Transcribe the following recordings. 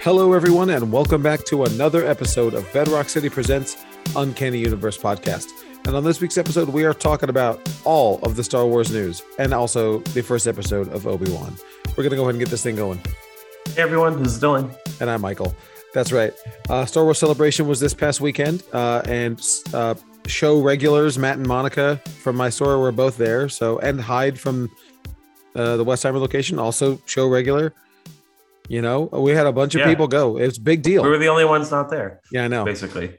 Hello, everyone, and welcome back to another episode of Bedrock City Presents Uncanny Universe podcast. And on this week's episode, we are talking about all of the Star Wars news and also the first episode of Obi Wan. We're going to go ahead and get this thing going. Hey everyone, this is Dylan. And I'm Michael. That's right. Uh, Star Wars Celebration was this past weekend, uh, and uh, show regulars Matt and Monica from my store were both there. So, and Hyde from uh, the Westheimer location, also show regular. You know, we had a bunch of Yeah. people go. It was a big deal. We were the only ones not there, yeah, I know. basically.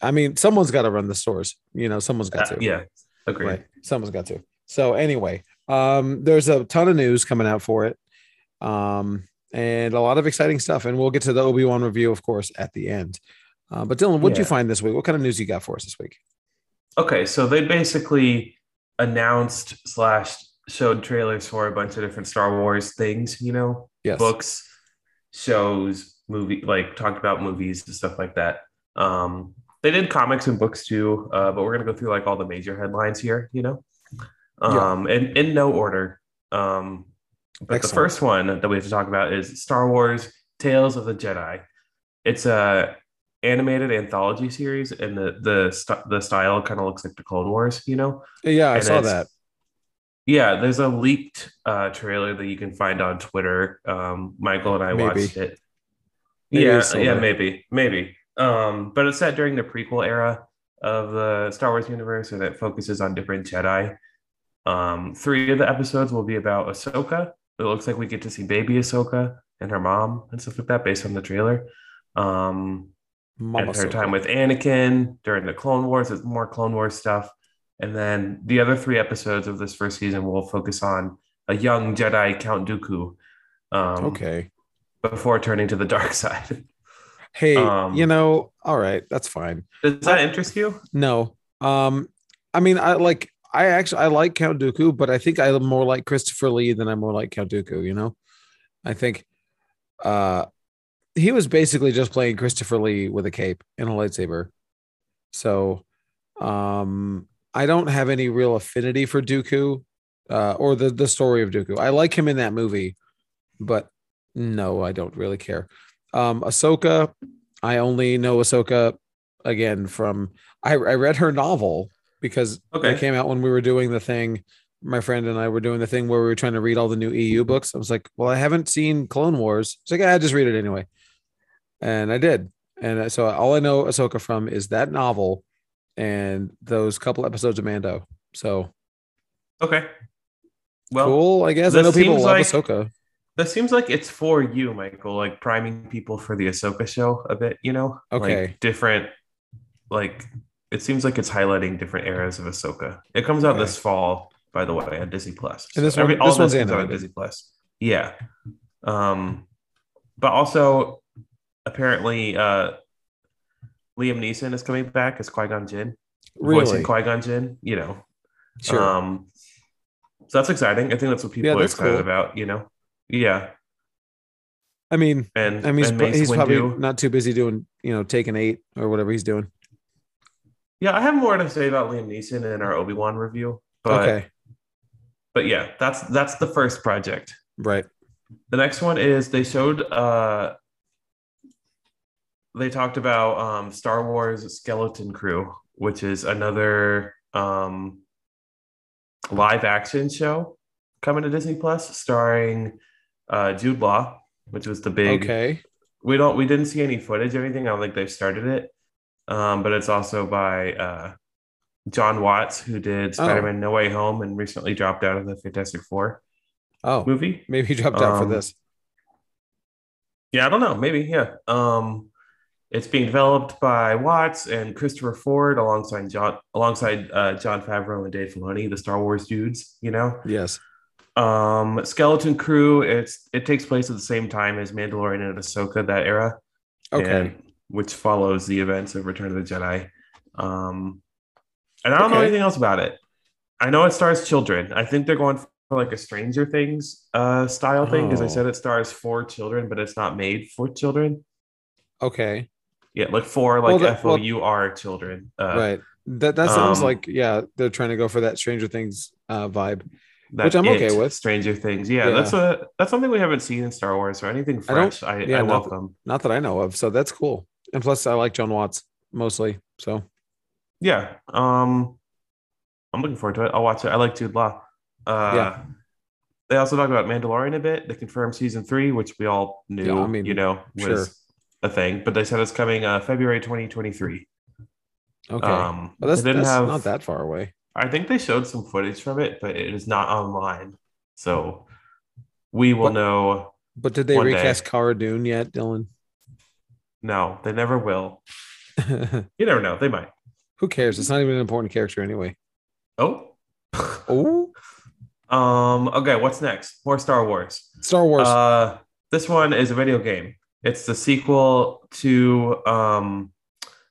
I mean, someone's got to run the stores. You know, someone's got Uh, to. yeah, agreed. Right. Someone's got to. So anyway, um, there's a ton of news coming out for it. Um, and a lot of exciting stuff. And we'll get to the Obi-Wan review, of course, at the end. Uh, but Dylan, what did you find this week? What kind of news you got for us this week? Okay, so they basically announced slash showed trailers for a bunch of different Star Wars things. You know, Yes. books, shows, movie, like talked about movies and stuff like that. Um, they did comics and books too, uh, but we're gonna go through like all the major headlines here. You know, Yeah. um, in in no order. Um, but Excellent. the first one that we have to talk about is Star Wars: Tales of the Jedi. It's a animated anthology series, and the the st- the style kind of looks like the Clone Wars. You know, Yeah, I And saw that. Yeah, there's a leaked uh, trailer that you can find on Twitter. Um, Michael and I Maybe. watched it. Maybe yeah, yeah, maybe, maybe. Um, but it's set during the prequel era of the Star Wars universe, and it focuses on different Jedi. Um, three of the episodes will be about Ahsoka. It looks like we get to see baby Ahsoka and her mom and stuff like that based on the trailer. Um, Mama and her Ahsoka. time with Anakin during the Clone Wars. It's more Clone Wars stuff. And then the other three episodes of this first season will focus on a young Jedi Count Dooku. Um, Okay. Before turning to the dark side. Hey, um, you know, all right, that's fine. Does that interest you? No. Um, I mean, I like I actually I like Count Dooku, but I think I'm more like Christopher Lee than I'm more like Count Dooku, you know? I think uh he was basically just playing Christopher Lee with a cape and a lightsaber. So um I don't have any real affinity for Dooku uh or the the story of Dooku. I like him in that movie, but no, I don't really care. Um Ahsoka, I only know Ahsoka again from I, I read her novel because Okay. it came out when we were doing the thing. My friend and I were doing the thing where we were trying to read all the new EU books. I was like, well, I haven't seen Clone Wars. It's like, I just read it anyway. And I did. And so all I know Ahsoka from is that novel and those couple episodes of Mando. So Okay. Well, cool, I guess. I know people love like- Ahsoka. that seems like it's for you, Michael, like priming people for the Ahsoka show a bit, you know? Okay. Like different, like, it seems like it's highlighting different eras of Ahsoka. It comes out Okay. this fall, by the way, on Disney Plus. And this So one- all this one's on. Disney Plus. Yeah. Um, but also, apparently, uh, Liam Neeson is coming back as Qui Gon Jinn, Really? voicing Qui Gon Jinn. You know, Sure. um, so that's exciting. I think that's what people Yeah, are excited cool. about. You know, yeah, I mean, and I mean, he's, and Mace he's probably not too busy doing, you know, taking eight or whatever he's doing. Yeah, I have more to say about Liam Neeson in our Obi Wan review, but okay. but yeah, that's that's the first project. Right. The next one is they showed uh they talked about um Star Wars Skeleton Crew, which is another um live action show coming to Disney Plus starring uh Jude Law, which was the big Okay. we don't we didn't see any footage or anything. I don't think they've started it. Um, but it's also by uh Jon Watts, who did Spider-Man No Way Home and recently dropped out of the Fantastic Four Oh, movie. maybe he dropped out for Um, this. Yeah, I don't know. Maybe, yeah. Um, it's being developed by Watts and Christopher Ford alongside John alongside uh, Jon Favreau and Dave Filoni, the Star Wars dudes. You know, Yes. um, Skeleton Crew. It's it takes place at the same time as Mandalorian and Ahsoka, that era. Okay. and- which follows the events of Return of the Jedi. Um, and I don't know anything else about it. I know it stars children. I think they're going for like a Stranger Things uh, style thing because Oh. I said it stars four children, but it's not made for children. Okay. Yeah, like for Well, like that- F O U R children. Uh, right. That that sounds um, like yeah, they're trying to go for that Stranger Things uh, vibe. that Which I'm It, okay with. Stranger Things. Yeah, Yeah. that's a that's something we haven't seen in Star Wars or anything I fresh. I, I, yeah, not- welcome. Not that I know of. So that's cool. And plus, I like Jon Watts mostly. So Yeah. Um I'm looking forward to it. I'll watch it. I like Jude Law. Uh Yeah. they also talked about Mandalorian a bit. They confirmed season three, which we all knew, Yeah, I mean, you know, was sure. A thing. But they said it's coming uh February 2023. okay, Um but that's, that's have not that far away. I think they showed some footage from it, but it is not online. So we will But- know. But did they One day. recast Cara Dune yet, Dylan? No, they never will. You never know. They might. Who cares? It's not even an important character anyway. Oh. Oh, um. Okay. What's next? More Star Wars. Star Wars. Uh, this one is a video game. It's the sequel to um,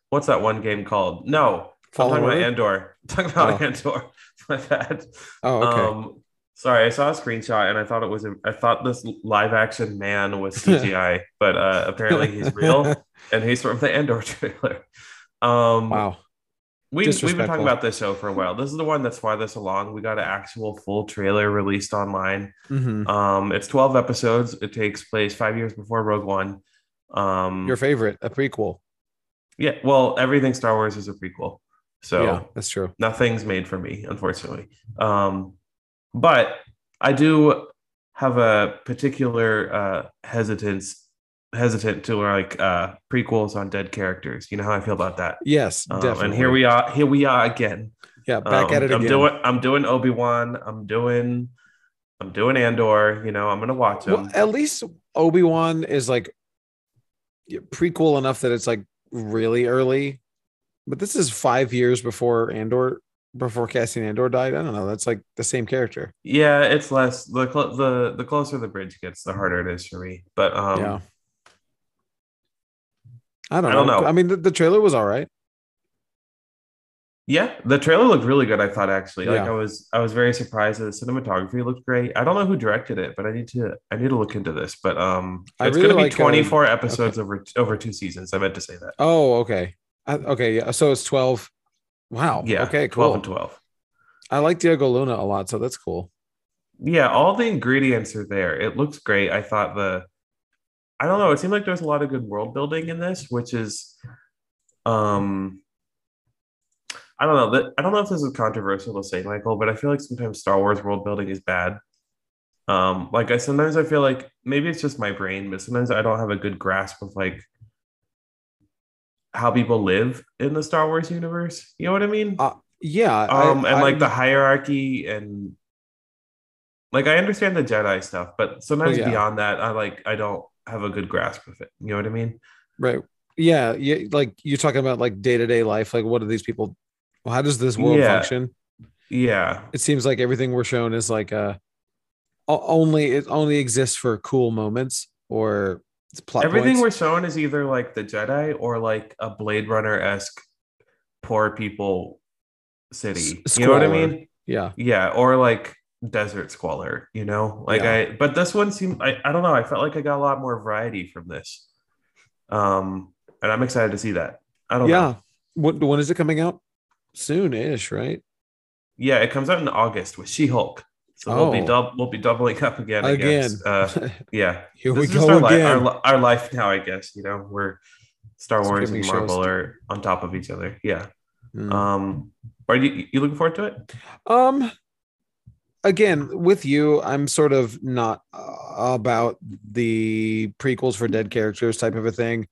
what's that one game called? No, Fallen I'm talking Order? about Andor. I'm talking about Oh. Andor. My bad. oh, okay. Um, sorry, I saw a screenshot and I thought it was. A, I thought this live action man was CGI, but uh, apparently he's real and he's from the Andor trailer. Um, wow. We, we've been talking about this show for a while. This is the one that's farthest along. We got an actual full trailer released online. hmm Um, it's 12 episodes. It takes place five years before Rogue One. Um, Your favorite, a prequel. yeah, well, everything Star Wars is a prequel. So yeah, that's true. nothing's made for me, unfortunately. Um, but I do have a particular uh, hesitance hesitant to like uh, prequels on dead characters. You know how I feel about that. Yes, Um, definitely. and here we are. Here we are again. Yeah, back Um, at it I'm again. doing. I'm doing Obi Wan. I'm doing. I'm doing Andor. You know, I'm gonna watch them. well, at least Obi Wan is like prequel enough that it's like really early, but this is five years before Andor, before Cassian Andor died. I don't know. That's like the same character. yeah, it's less the cl- the the closer the bridge gets, the harder it is for me. But um, yeah. I don't, I don't know. know. I mean, the, the trailer was all right. Yeah, the trailer looked really good. I thought actually, like Yeah. I was, I was very surprised that the cinematography looked great. I don't know who directed it, but I need to, I need to look into this. But um, I it's really gonna be like, uh, 24 episodes over over two seasons. I meant to say that. Oh, okay. I, okay. Yeah. So it's 12. Wow. Yeah, Okay. 12 and 12. I like Diego Luna a lot. So that's cool. Yeah, all the ingredients are there. It looks great. I thought the, I don't know. It seemed like there's a lot of good world building in this, which is, um, I don't know that I don't know if this is controversial to say, Michael, but I feel like sometimes Star Wars world building is bad. Um, like I sometimes I feel like maybe it's just my brain, but sometimes I don't have a good grasp of like how people live in the Star Wars universe. You know what I mean? Uh, Yeah. I- um and like I- the hierarchy and like i understand the jedi stuff but sometimes Oh, yeah. beyond that i like i don't have a good grasp of it you know what i mean Right. Yeah. Yeah. Like you're talking about like day to day life. Like, what do these people, well, how does this world Yeah. function? yeah It seems like everything we're shown is like, uh, only, it only exists for cool moments or it's plot everything points. we're shown is either like the jedi or like a blade runner-esque poor people city S- you know what i mean yeah. yeah or like desert squalor you know like Yeah. i but this one seemed I, I don't know i felt like i got a lot more variety from this um and i'm excited to see that i don't know Yeah. What, when is it coming out? Soon ish, right? Yeah, it comes out in August with She Hulk. So we'll be Oh. dub- we'll be doubling up again. I Again. guess. Uh, yeah, Here we This is just go our, again. our, li- our life now. I guess you know we're Star Wars and Marvel are on top of each other. Yeah. Mm. Um, are you you looking forward to it? Um, again, with you, I'm sort of not uh, about the prequels for dead characters type of a thing.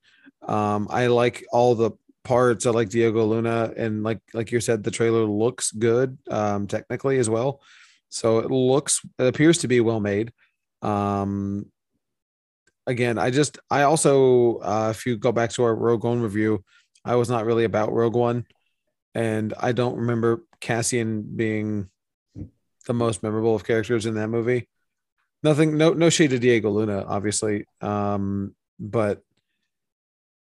Um, I like all the parts. I like Diego Luna, and like like you said, the trailer looks good, um, technically as well. So it looks, it appears to be well made. Um, again, I just, I also, uh, if you go back to our Rogue One review, I was not really about Rogue One, and I don't remember Cassian being the most memorable of characters in that movie. Nothing, no, no shade to Diego Luna, obviously, um, but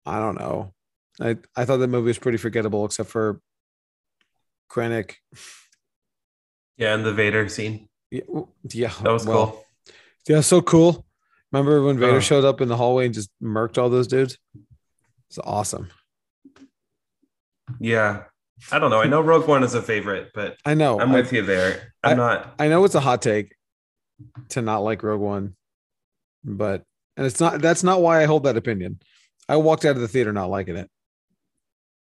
I don't know. I I thought the movie was pretty forgettable, except for Krennic. Yeah, and the Vader scene Yeah, yeah, that was well, cool. Yeah, so cool. Remember when Vader Oh. showed up in the hallway and just murked all those dudes? It's awesome. Yeah, I don't know. I know Rogue One is a favorite, but I know. I'm I, with you there. I'm not. I know it's a hot take to not like Rogue One, but and it's not. That's not why I hold that opinion. I walked out of the theater not liking it.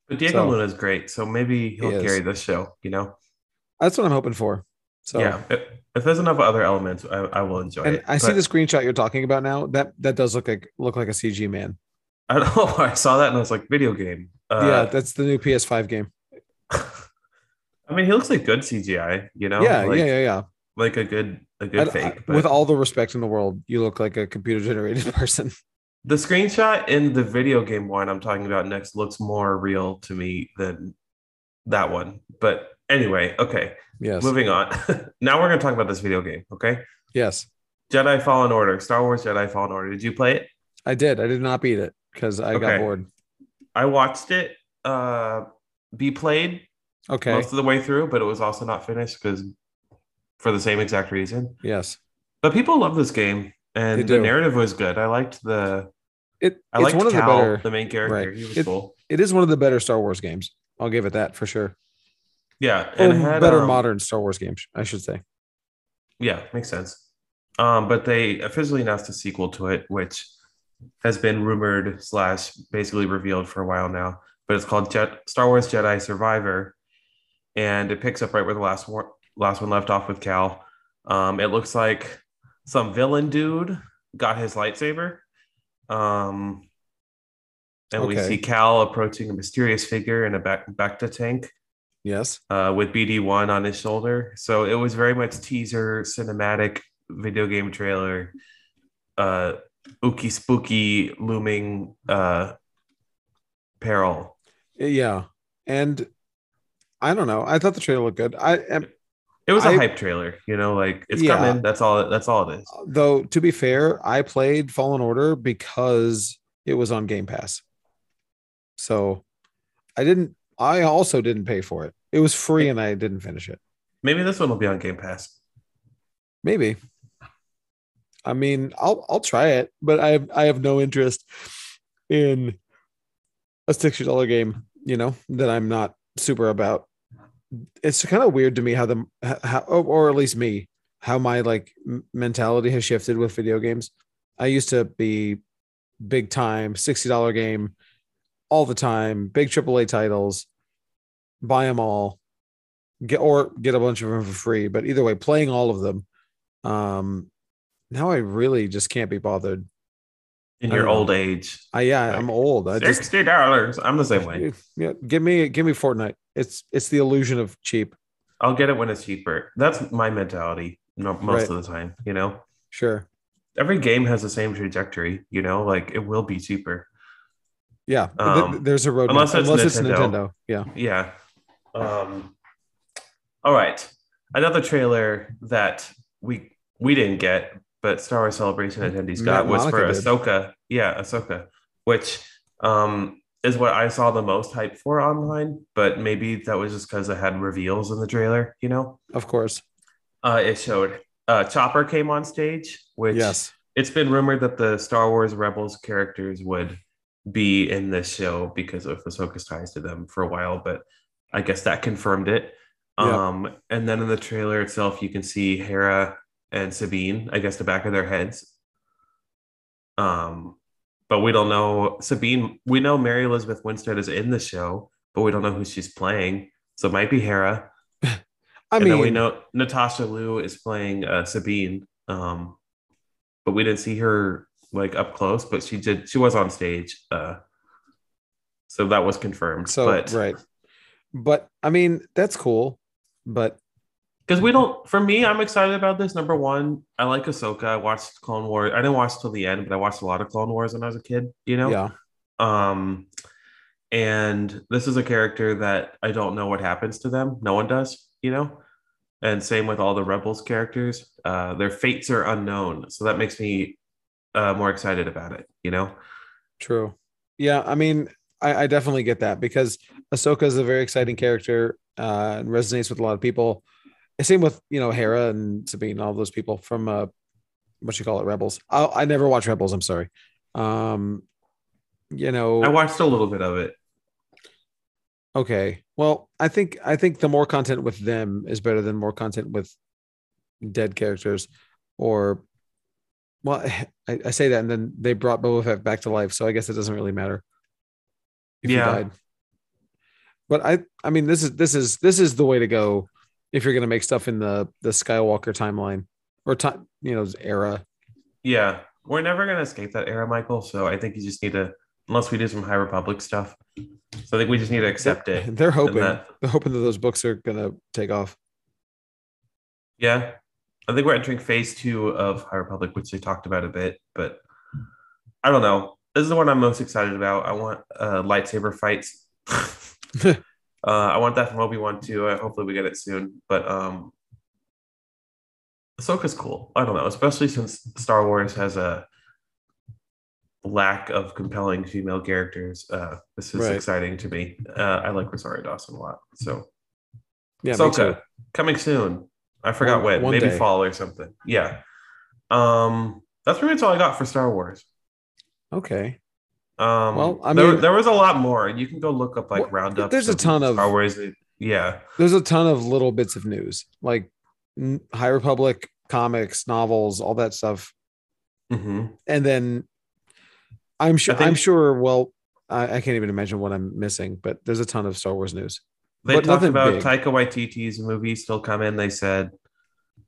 But Diego So- Luna is great, so maybe he'll He carry this show. You know. That's what I'm hoping for. So yeah. If, if there's enough other elements, I, I will enjoy and it. I see the screenshot you're talking about now. That that does look like look like a CG man. I don't know. I saw that and I was like, video game. Uh, yeah, that's the new PS5 game. I mean, he looks like good CGI. You know. yeah, Like, yeah, yeah, yeah. Like a good, a good I- fake. but- with all the respect in the world, you look like a computer generated person. The screenshot in the video game one I'm talking about next looks more real to me than that one. But anyway, okay, Yes. moving on. now we're going to talk about this video game, okay? Yes. Jedi Fallen Order, Star Wars Jedi Fallen Order. Did you play it? I did. I did not beat it because I got bored. I watched it uh, be played Okay. most of the way through, but it was also not finished because for the same exact reason. yes. But people love this game, and the narrative was good. I liked the. It, I it's liked one of Cal, the the, main character. right. He was It- cool. It is one of the better Star Wars games. I'll give it that for sure. Yeah, Or and had, better um, modern Star Wars games, I should say. Yeah, makes sense. Um, but they officially announced a sequel to it, which has been rumored slash basically revealed for a while now. But it's called Jet- Star Wars Jedi Survivor, and it picks up right where the last one last one left off with Cal. Um, it looks like some villain dude got his lightsaber. Um, and we see Cal approaching a mysterious figure in a back Bacta tank Yes. uh, with BD1 on his shoulder. So it was very much teaser, cinematic video game trailer, uh, ooky spooky looming uh, peril. Yeah. And I don't know. I thought the trailer looked good. I am It was a I- hype trailer, you know, like it's Yeah. coming. That's all. That's all it is. though to be fair, I played Fallen Order because it was on Game Pass. So I didn't I also didn't pay for it. It was free and I didn't finish it. Maybe this one will be on Game Pass. Maybe. I mean, I'll I'll try it, but I have I have no interest in a sixty dollar game. You know that I'm not super about. It's kind of weird to me how the how or at least me how my like mentality has shifted with video games. I used to be big time sixty dollar game all the time, big AAA titles, buy them all, get or get a bunch of them for free. But either way, playing all of them. Um, now I really just can't be bothered. In your old age, I yeah, I'm old. I just sixty dollars. I'm the same way. yeah, give me give me Fortnite. It's it's the illusion of cheap. I'll get it when it's cheaper. That's my mentality. Most Right. of the time, you know. Sure. Every game has the same trajectory, you know. Like it will be cheaper. Yeah. Um, there's a road unless Unless it's it's, Nintendo. Nintendo. Yeah. Yeah. Um, all right. Another trailer that we we didn't get, but Star Wars Celebration attendees got Matt was for did. Ahsoka. Yeah, Ahsoka, which um is what I saw the most hype for online. But maybe that was just because it had reveals in the trailer. You know, Of course. uh, it showed uh, Chopper came on stage, which Yes. it's been rumored that the Star Wars Rebels characters would be in this show because of Ahsoka's ties to them for a while, but I guess that confirmed it. Yeah. Um, and then in the trailer itself, you can see Hera and Sabine, I guess the back of their heads. Um, but we don't know Sabine. We know Mary Elizabeth Winstead is in the show, but we don't know who she's playing. So it might be Hera. I and mean, we know Natasha Liu is playing uh, Sabine, um, but we didn't see her like up close. But she did. She was on stage, uh, so that was confirmed. so but right. But I mean, that's cool. But because we don't, for me, I'm excited about this. Number one, I like Ahsoka. I watched Clone Wars. I didn't watch till the end, but I watched a lot of Clone Wars when I was a kid. You know, yeah. Um, and this is a character that I don't know what happens to them. No one does, you know. And same with all the Rebels characters. Uh, their fates are unknown, so that makes me uh, more excited about it. You know. True. Yeah, I mean, I, I definitely get that because Ahsoka is a very exciting character uh, and resonates with a lot of people. Same with you know Hera and Sabine, and all those people from uh, what you call it, Rebels. I, I never watch Rebels. I'm sorry. Um, you know, I watched a little bit of it. Okay. Well, I think I think the more content with them is better than more content with dead characters, or well, I, I say that, and then they brought Boba Fett back to life, so I guess it doesn't really matter. If he Yeah. died. But I, I mean, this is this is this is the way to go if you're gonna make stuff in the the Skywalker timeline or time, you know, era. Yeah, we're never gonna escape that era, Michael. So I think you just need to, unless we do some High Republic stuff. So I think we just need to accept it. They're hoping that- they're hoping that those books are gonna take off. Yeah, I think we're entering phase two of High Republic, which they talked about a bit, but I don't know. This is the one I'm most excited about. I want uh, lightsaber fights. uh, I want that from Obi Wan too. Uh, hopefully, we get it soon. But um, Ahsoka's cool. I don't know, especially since Star Wars has a lack of compelling female characters. Uh, this is Right. exciting to me. Uh, I like Rosario Dawson a lot. So Yeah. Ahsoka coming soon. I forgot One- when. one Maybe day. fall or something. Yeah. Um, that's pretty much all I got for Star Wars. Okay. Um, Well, I there, mean- there was a lot more. You can go look up like Well, roundups. there's a ton of- Star Wars. Yeah, There's a ton of little bits of news, like High Republic comics, novels, all that stuff, hmm and then I'm sure. Think- I'm sure. Well, I, I can't even imagine what I'm missing, but there's a ton of Star Wars news. they But talked about big. Taika Waititi's movie still coming. They said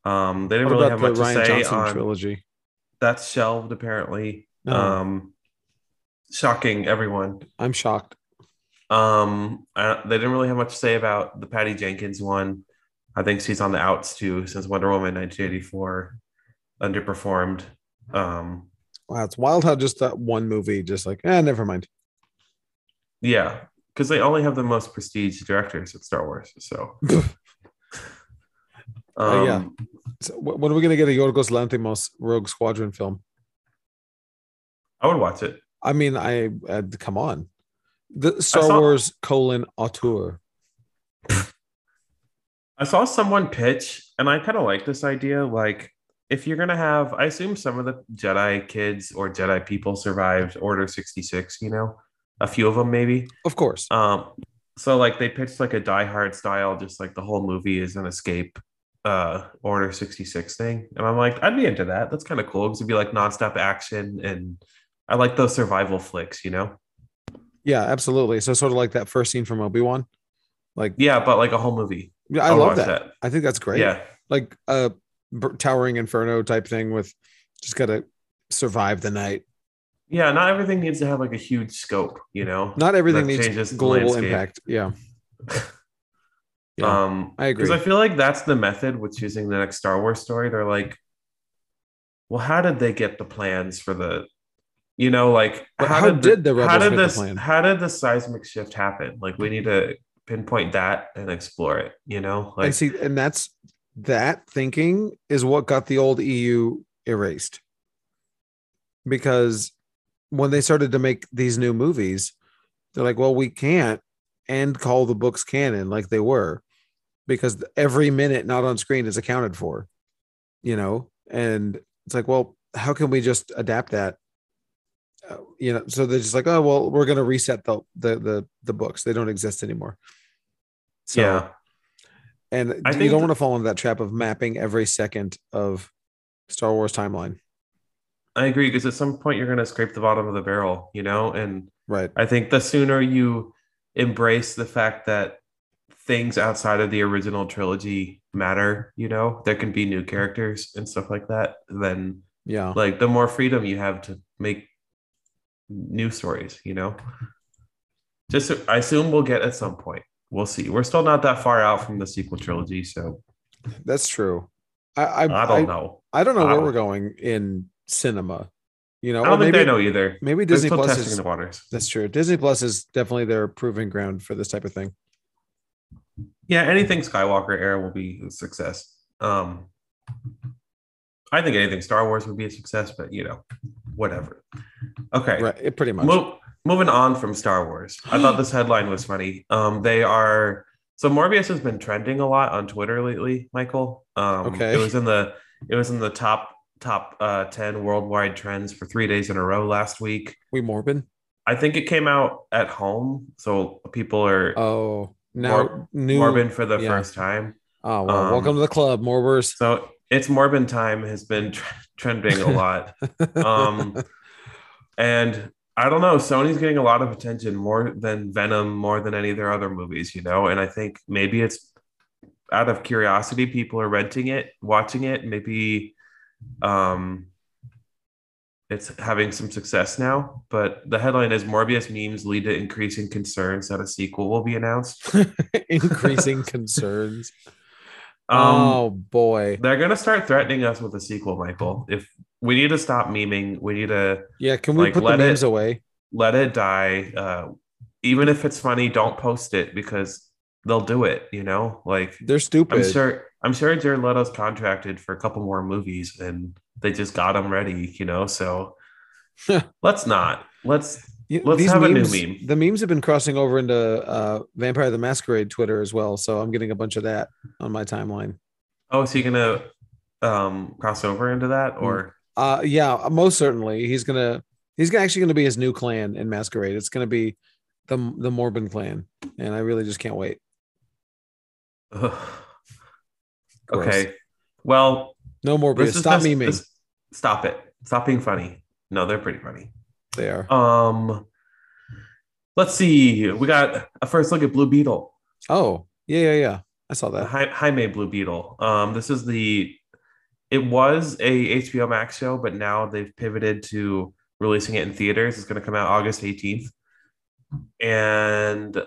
um, they didn't What really have much to Ryan say Johnson on trilogy? that's shelved apparently. No, Um, shocking everyone. I'm shocked. Um, I, they didn't really have much to say about the Patty Jenkins one. I think she's on the outs too, since Wonder Woman 1984 underperformed. Um, Wow, it's wild how just that one movie, just like, eh, never mind. yeah, because they only have the most prestige directors at Star Wars. So, Uh, yeah. Um, So, when are we gonna get a Yorgos Lanthimos Rogue Squadron film? I would watch it. I mean, I uh, come on, the Star saw- Wars colon auteur. I saw someone pitch, and I kind of like this idea. Like, if you're gonna have, I assume some of the Jedi kids or Jedi people survived Order 66. You know, a few of them maybe. Of course, Um, so like they pitched like a Die Hard style, just like the whole movie is an escape uh Order 66 thing. And I'm like, I'd be into that. That's kind of cool because it'd be like nonstop action and I like those survival flicks, you know? yeah, absolutely. So sort of like that first scene from Obi Wan, like Yeah, but like a whole movie. yeah, I would love watch that. I think that's great. Yeah. like a b- towering inferno type thing with just gotta survive the night. Yeah, not everything needs to have like a huge scope, you know? Not everything That needs global landscape. impact. Yeah, yeah, Um I agree. because I feel like that's the method with choosing the next Star Wars story. They're like, well, how did they get the plans for the, you know, like But how did the how did this plan? how did the seismic shift happen? Like we need to pinpoint that and explore it. You know, like and see, and that's that thinking is what got the old EU erased. Because when they started to make these new movies, they're like, well, we can't and call the books canon like they were because every minute not on screen is accounted for, you know? And it's like, well, how can we just adapt that? Uh, you know, so they're just like, oh, well, we're going to reset the, the, the, the books. They don't exist anymore. So, yeah, and I you don't want to fall into that trap of mapping every second of Star Wars timeline. I agree because at some point you're gonna scrape the bottom of the barrel, you know, and Right. I think the sooner you embrace the fact that things outside of the original trilogy matter, you know, there can be new characters and stuff like that, then Yeah. like the more freedom you have to make new stories, you know. Just I assume we'll get at some point. We'll see. We're still not that far out from the sequel trilogy, so That's true. I I, I don't I, know. I don't know where we're going in cinema. You know, I don't think maybe they know either. maybe Disney Plus testing is the waters. that's true. Disney Plus is definitely their proving ground for this type of thing. Yeah, anything Skywalker era will be a success. Um, I think anything Star Wars would be a success, but you know, whatever. Okay, Right. It pretty much. Mo- moving on from Star Wars. I thought this headline was funny. Um, they are so Morbius has been trending a lot on Twitter lately, Michael. Um, Okay. it was in the it was in the top top uh, ten worldwide trends for three days in a row last week. we morbid. I think it came out at home, so people are Oh, now Mor- new. Morbin for the yeah. first time. Oh, well, um, welcome to the club, Morbers. So it's Morbin time has been tr- trending a lot. um, and I don't know, Sony's getting a lot of attention more than Venom, more than any of their other movies, you know. And I think maybe it's out of curiosity, people are renting it, watching it. Maybe um, it's having some success now. But the headline is Morbius memes lead to increasing concerns that a sequel will be announced. Increasing concerns. Um, oh boy. They're gonna start threatening us with a sequel, Michael. If we need to stop memeing, we need to Yeah, can we like, put the let it- away? let it die. Uh, even if it's funny, don't post it because they'll do it. You know, like They're stupid. I'm sure. I'm sure Jared Leto's contracted for a couple more movies, and they just got him ready. You know, so let's not. Let's. You- let's have a new memes, meme. The memes have been crossing over into uh, Vampire the Masquerade Twitter as well, so I'm getting a bunch of that on my timeline. Oh, is he gonna um cross over into that or? Uh, yeah, most certainly he's gonna he's actually gonna be his new clan in Masquerade. It's gonna be the the Morbin clan, and I really just can't wait. Okay. Well, no more. Stop just- memeing. stop it. Stop being funny. No, they're pretty funny. They are. Um, let's see. We got a first look at Blue Beetle, Oh, yeah, yeah, yeah. I saw that. Hi- Jaime Blue Beetle. Um, this is the. It was a HBO Max show, but now they've pivoted to releasing it in theaters. It's going to come out August eighteenth, and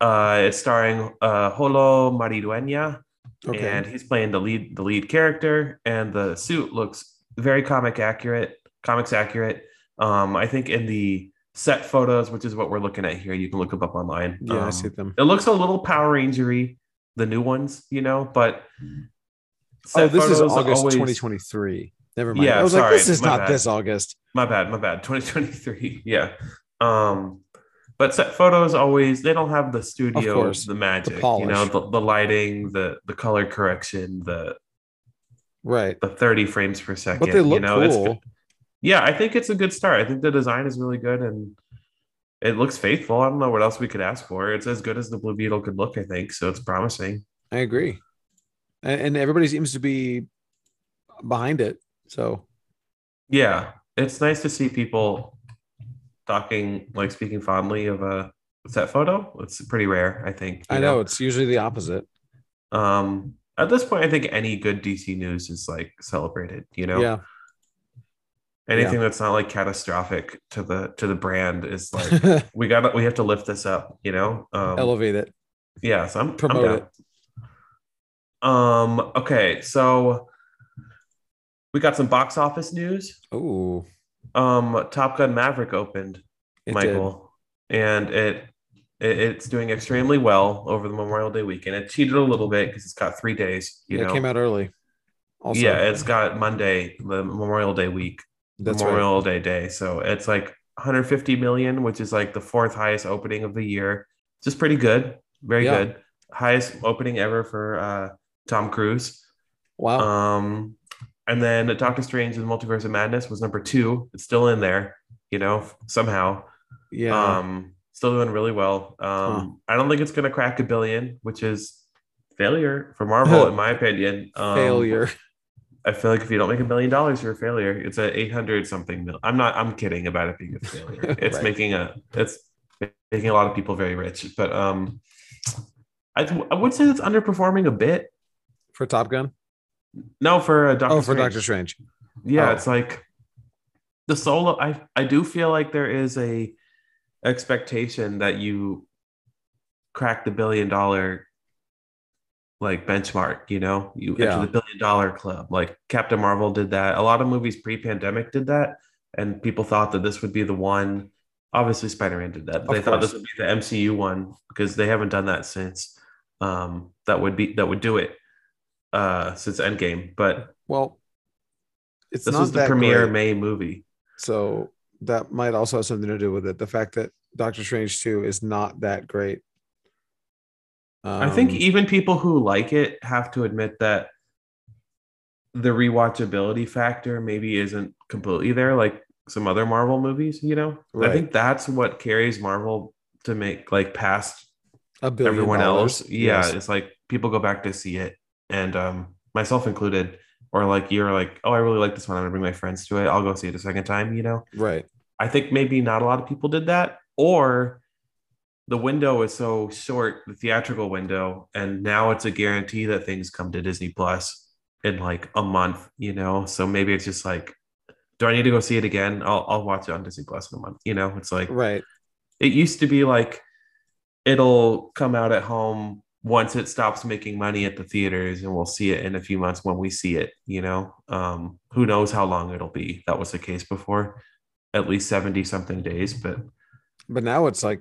uh, it's starring uh, Xolo Maridueña, Okay. and he's playing the lead the lead character and the suit looks very comic accurate comics accurate um i think in the set photos which is what we're looking at here you can look them up online yeah, I um, see them. it looks a little power rangery the new ones you know but Oh, this is August always- 2023. Never mind. Yeah, I was like, sorry, this is not bad. this August. my bad my bad 2023 yeah um but set photos always they don't have the studio course, the magic you know the, the lighting the the color correction the Right. the 30 frames per second. But they look you know, it's cool. Yeah, I think it's a good start. I think the design is really good and it looks faithful. I don't know what else we could ask for. It's as good as the Blue Beetle could look, I think. So it's promising. I agree. And, everybody seems to be behind it. So Yeah, it's nice to see people talking, like speaking fondly of a set photo. It's pretty rare, I think. I know it's usually the opposite. Um, at this point, I think any good DC news is like celebrated. You know, Yeah. Anything that's not like catastrophic to the to the brand is like we got to we have to lift this up. You know, um, Elevate it. Yeah, so I'm Promote I'm down. Um. Okay, so we got some box office news. Oh, Um, Top Gun Maverick opened, it Michael, and it, it it's doing extremely well over the Memorial Day weekend. It cheated a little bit because it's got three days. You Yeah, know, it came out early. Also, yeah, it's got Monday, the Memorial Day week, that's right. Memorial Day day. So it's like 150 million, which is like the fourth highest opening of the year. Just pretty good, very Yeah. good. Highest opening ever for uh, Tom Cruise. Wow. Um, and then Doctor Strange and Multiverse of Madness was number two. It's still in there, you know, somehow. yeah. Um, still doing really well. Um, I don't think it's gonna crack a billion, which is failure for Marvel, in my opinion. Um, Failure. I feel like if you don't make a million dollars, you're a failure. It's a 800 something mil. I'm not, I'm kidding about it being a failure. It's Right. making a, it's making a lot of people very rich, but, um, I, I would say it's underperforming a bit. For Top Gun? No, for uh, Doctor Oh, for Strange. Doctor Strange. Yeah, Oh. it's like the solo. I I do feel like there is a expectation that you crack the billion dollar like benchmark. You know, you Yeah. enter the billion dollar club. Like Captain Marvel did that. A lot of movies pre-pandemic did that, and people thought that this would be the one. Obviously, Spider-Man did that. They thought this would be the MCU one because they haven't done that since. Um, that would be that would do it uh since Endgame, but Well, it's this not was the premiere great. May movie. So that might also have something to do with it. The fact that Doctor Strange 2 is not that great. I think Um, even people who like it have to admit that the rewatchability factor maybe isn't completely there. Like some other Marvel movies, you know? Right. I think that's what carries Marvel to make like past everyone dollars. else. Yeah, Yes. it's like people go back to see it, and um, myself included. Or like you're like, oh, I really like this one. I'm gonna bring my friends to it. I'll go see it a second time. You know, Right. I think maybe not a lot of people did that, or the window is so short, the theatrical window, and now it's a guarantee that things come to Disney Plus in like a month. You know, so maybe it's just like, do I need to go see it again? I'll I'll watch it on Disney Plus in a month. You know, it's like Right. it used to be like it'll come out at home once it stops making money at the theaters and we'll see it in a few months when we see it you know um who knows how long it'll be that was the case before at least 70 something days but But now it's like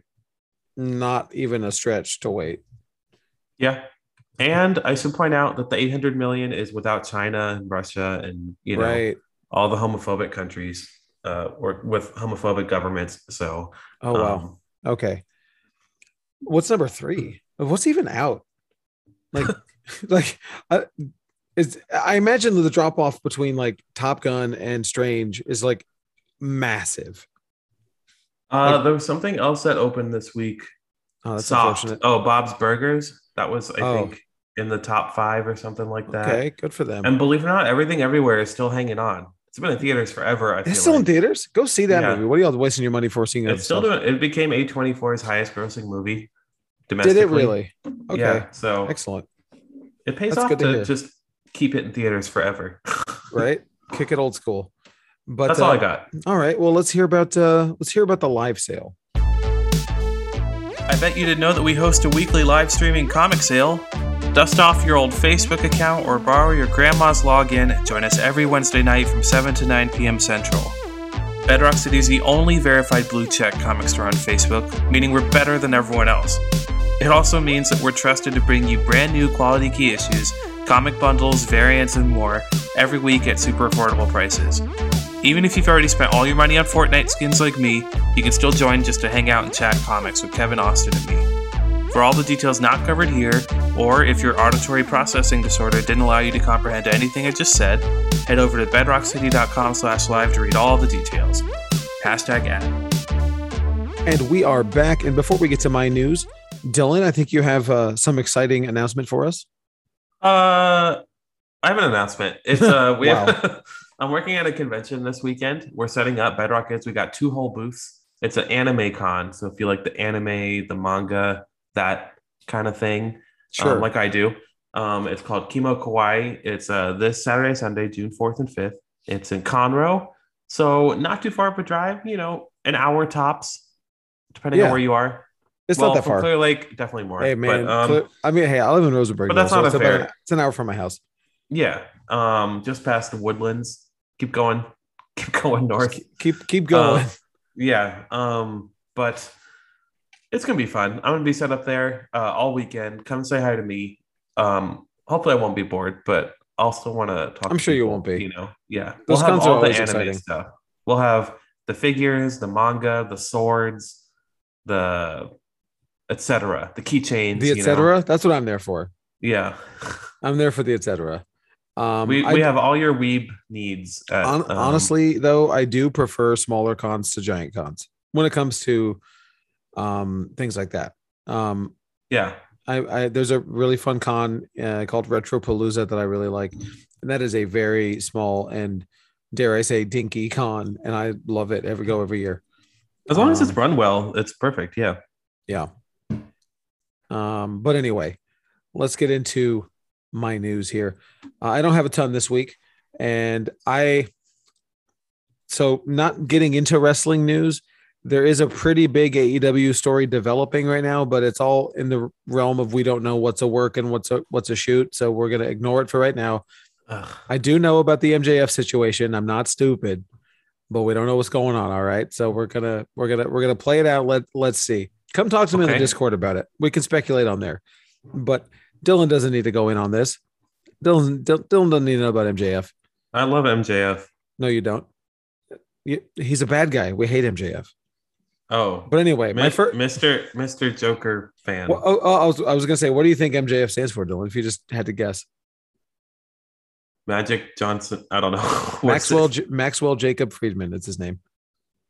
not even a stretch to wait. yeah and i should point out that the 800 million is without china and russia and you know right. all the homophobic countries uh or with homophobic governments so Oh wow. um, Okay. What's number three? What's even out? Like, like, uh, is I imagine the drop off between like Top Gun and Strange is like massive. Uh Like- there was something else that opened this week Oh, that's Soft. unfortunate. Oh, Bob's Burgers. That was, I Oh. think, in the top five or something like that. Okay, good for them. And believe it or not, everything everywhere is still hanging on. It's been in theaters forever. I feel it's still in theaters. Go see that Yeah. movie. What are y'all wasting your money for seeing? It? It's still other doing. It became A24's highest grossing movie stuff? Did domestically. it really? Okay, Yeah. So excellent. it pays That's off good to to, just keep it in theaters forever. Right, kick it old school. But That's all uh, I got. All right. Well, let's hear about uh let's hear about the live sale. I bet you didn't know that we host a weekly live streaming comic sale. Dust off your old Facebook account or borrow your grandma's login and join us every Wednesday night from 7 to 9 p.m. Central. Bedrock City is the only verified blue check comic store on Facebook, meaning we're better than everyone else. It also means that we're trusted to bring you brand new quality key issues, comic bundles, variants, and more every week at super affordable prices. Even if you've already spent all your money on Fortnite skins like me, you can still join just to hang out and chat comics with Kevin Austin and me. For all the details not covered here, or if your auditory processing disorder didn't allow you to comprehend anything I just said, head over to bedrockcity.com slash live to read all the details. Hashtag ad. And we are back. And before we get to my news, Dylan, I think you have uh, some exciting announcement for us. Uh, I have an announcement. It's uh, we Wow. have, I'm working at a convention this weekend. We're setting up Bedrock Kids. We got two whole booths. It's an anime con. So if you like the anime, the manga, that kind of thing, Sure. um, like I do. Um, it's called Kimo Kawaii. It's uh, this Saturday, Sunday, June 4th and 5th. It's in Conroe. So not too far of a drive, you know, an hour tops, depending Yeah. on where you are. it's well, not that far. Clear Lake, definitely more. hey man, But, um, Cle- I mean, hey, I live in Rosenberg, but though, that's so not it's, a about fair- an- it's an hour from my house. Yeah. Um, just past the woodlands. Keep going. Keep going north. Just keep keep going. Uh, yeah. Um, but it's gonna be fun. I'm gonna be set up there uh, all weekend. Come say hi to me. Um, hopefully I won't be bored, but I also want to talk. I'm sure you won't be. You know, yeah. Those we'll have all the anime exciting. stuff. We'll have the figures, the manga, the swords, the etc. The keychains. the you know. etc. That's what I'm there for. Yeah. I'm there for the etc. Um, we I- we have all your weeb needs. At, Hon- um, honestly, though, I do prefer smaller cons to giant cons when it comes to um, things like that. Um, yeah. I, I there's a really fun con uh, called Retropalooza that I really like, and that is a very small and dare I say dinky con, and I love it every go every year. As long as it's Um, run well, it's perfect. Yeah. Yeah. Um, but anyway, let's get into my news here. Uh, I don't have a ton this week, and I so not getting into wrestling news. There is a pretty big AEW story developing right now, but it's all in the realm of we don't know what's a work and what's a what's a shoot, so we're gonna ignore it for right now. Ugh. I do know about the MJF situation. I'm not stupid, but we don't know what's going on. All right, so we're gonna we're gonna we're gonna play it out. Let let's see. Come talk to me in the Discord about it. We can speculate on there, but Dylan doesn't need to go in on this. Dylan Dylan doesn't need to know about MJF. I love MJF. No, you don't. You- He's a bad guy. We hate MJF. Oh, But anyway, my first. Mr. Mr. Joker fan. Well, oh, oh, I was I was gonna say, what do you think MJF stands for, Dylan? If you just had to guess, Magic Johnson. I don't know. Maxwell? J- Maxwell Jacob Friedman. It's his name.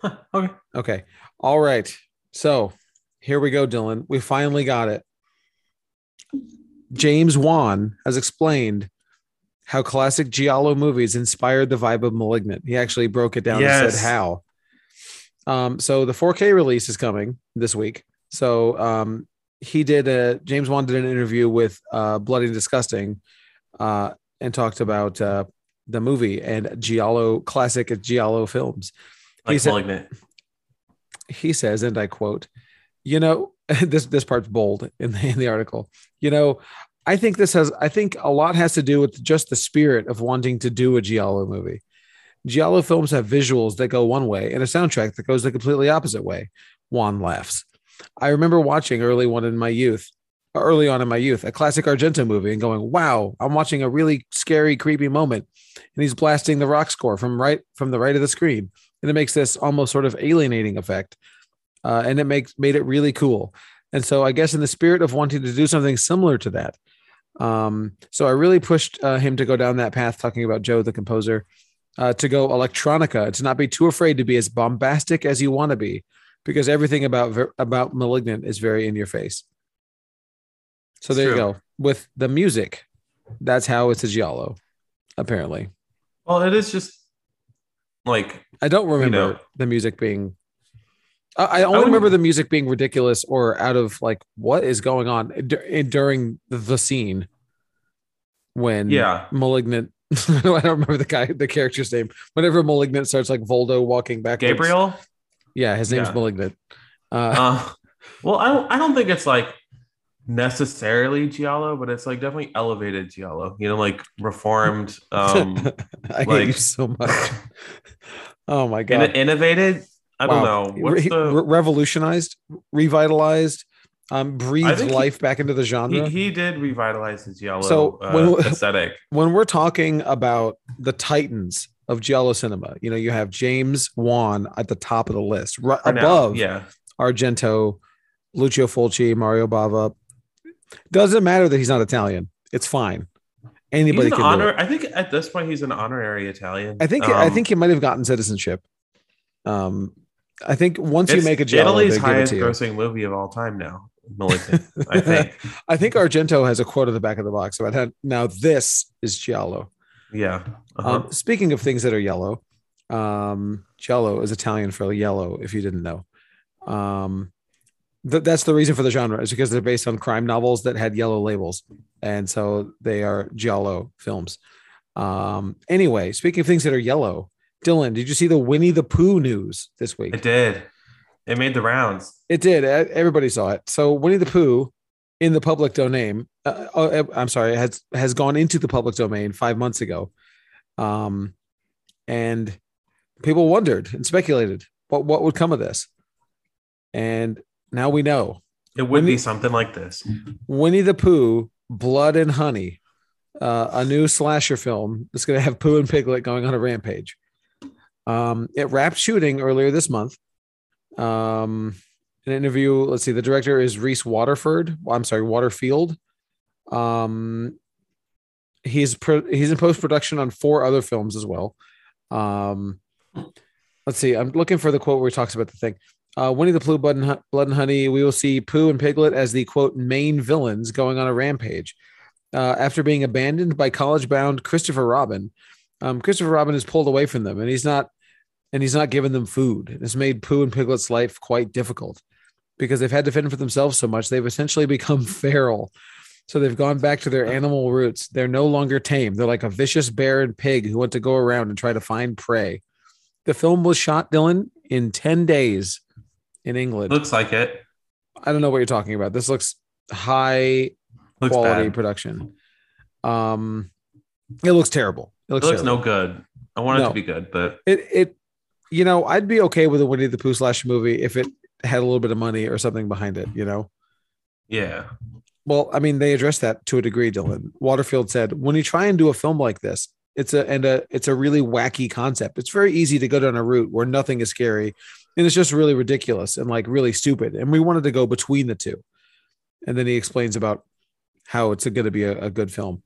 Huh, okay. Okay. All right. So here we go, Dylan. We finally got it. James Wan has explained how classic Giallo movies inspired the vibe of Malignant. He actually broke it down and said how. Um, so the 4K release is coming this week. So um, he did a James Wan did an interview with uh, Bloody and Disgusting uh, and talked about uh, the movie and Giallo classic Giallo films. He said- malignant. he says, and I quote, you know, this this part's bold in the in the article. You know, I think this has I think a lot has to do with just the spirit of wanting to do a Giallo movie. Giallo films have visuals that go one way and a soundtrack that goes the completely opposite way. Wan laughs. I remember watching early one in my youth, early on in my youth, a classic Argento movie and going, "Wow, I'm watching a really scary, creepy moment." And he's blasting the rock score from right from the right of the screen and it makes this almost sort of alienating effect uh, and it makes made it really cool. And so i guess in the spirit of wanting to do something similar to that um, so i really pushed uh, him to go down that path talking about joe the composer uh, to go electronica. To not be too afraid to be as bombastic as you want to be because everything about about malignant is very in your face. So there you go. With the music that's how it's a giallo apparently. Well, it is just like I don't remember know. the music being. I, I only wouldn't- remember the music being ridiculous or out of like what is going on dur- during the scene when yeah. malignant. I don't remember the guy, the character's name. Whenever malignant starts like Voldo walking back, Gabriel. Yeah, his name's Yeah. malignant. Uh, Uh, well, I don't. I don't think it's like necessarily giallo, but it's like definitely elevated giallo. You know, like reformed, um, I hate you so much. oh my god! god! innovated. I don't Wow. know what's Re- the. revolutionized, revitalized, um, breathed think he- life back into the genre. He, he did revitalize the giallo So, uh, when- aesthetic. when we're talking about the titans of giallo cinema, you know, you have James Wan at the top of the list, right for now. above yeah, Argento, Lucio Fulci, Mario Bava. Doesn't matter that he's not Italian. It's fine. Anybody an can honor. I think at this point he's an honorary Italian. I think I Um, think he might have gotten citizenship. Um, I think once you make a giallo, Italy's they give it highest grossing movie of all time now. Malignant, I think. I think Argento has a quote at the back of the box about how now this is giallo. Yeah. Uh-huh. Um, speaking of things that are yellow, um, Giallo is Italian for yellow. If you didn't know, um, th- that's the reason for the genre is because they're based on crime novels that had yellow labels, and so they are Giallo films. Um, anyway, speaking of things that are yellow, Dylan, did you see the Winnie the Pooh news this week? it did. It made the rounds. It did. Everybody saw it. So Winnie the Pooh in the public domain. Uh, uh, I'm sorry, has has gone into the public domain five months ago, um, and people wondered and speculated what what would come of this, and now we know. It would Winnie- be something like this. Winnie the Pooh, Blood and Honey, uh, a new slasher film that's going to have Pooh and Piglet going on a rampage. Um, it wrapped shooting earlier this month. Um, an interview. Let's see. The director is Rhys Waterford. I'm sorry, Waterfield. Um, he's pro- he's in post production on four other films as well. Um, let's see. I'm looking for the quote where he talks about the thing. Uh, Winnie the Pooh, Blood and, Blood and Honey. We will see Pooh and Piglet as the quote main villains going on a rampage. Uh, after being abandoned by college-bound Christopher Robin, um, Christopher Robin is pulled away from them, and he's not, and he's not giving them food. It's made Pooh and Piglet's life quite difficult because they've had to fend for themselves so much. They've essentially become feral. So they've gone back to their animal roots. They're no longer tame. They're like a vicious bear and pig who want to go around and try to find prey. The film was shot, Dylan, in 10 days in England. Looks like it. I don't know what you're talking about. This looks high Looks quality bad. production. Um, it looks terrible. It It looks, looks terrible. no good. I want it No. to be good, but It it, you know, I'd be okay with a Winnie the Pooh slash movie if it had a little bit of money or something behind it. You know. yeah. Well, I mean, they addressed that to a degree. Dylan Waterfield said, when you try and do a film like this, it's a and a it's a really wacky concept. It's very easy to go down a route where nothing is scary, and it's just really ridiculous and like really stupid. And we wanted to go between the two. And then he explains about how it's going to be a, a good film.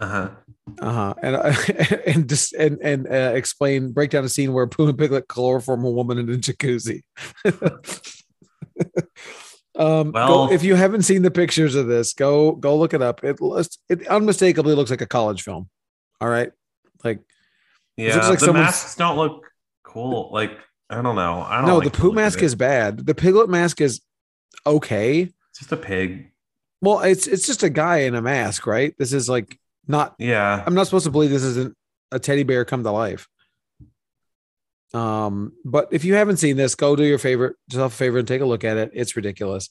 Uh huh. Uh-huh. And uh, and just and and uh, explain break down a scene where Pooh and Piglet chloroform a woman in a jacuzzi. um Well- go, if you haven't seen the pictures of this, go go look it up. It looks it unmistakably looks like a college film. All right. Like Yeah. looks like the someone's- masks don't look cool. Like I don't know. I don't. no, like the the Pooh mask is bad. The Piglet mask is okay. It's just a pig. Well, it's it's just a guy in a mask, right? This is like not Yeah. I'm not supposed to believe this isn't a teddy bear come to life. Um, but if you haven't seen this, go do your favorite, yourself a favor and take a look at it. It's ridiculous.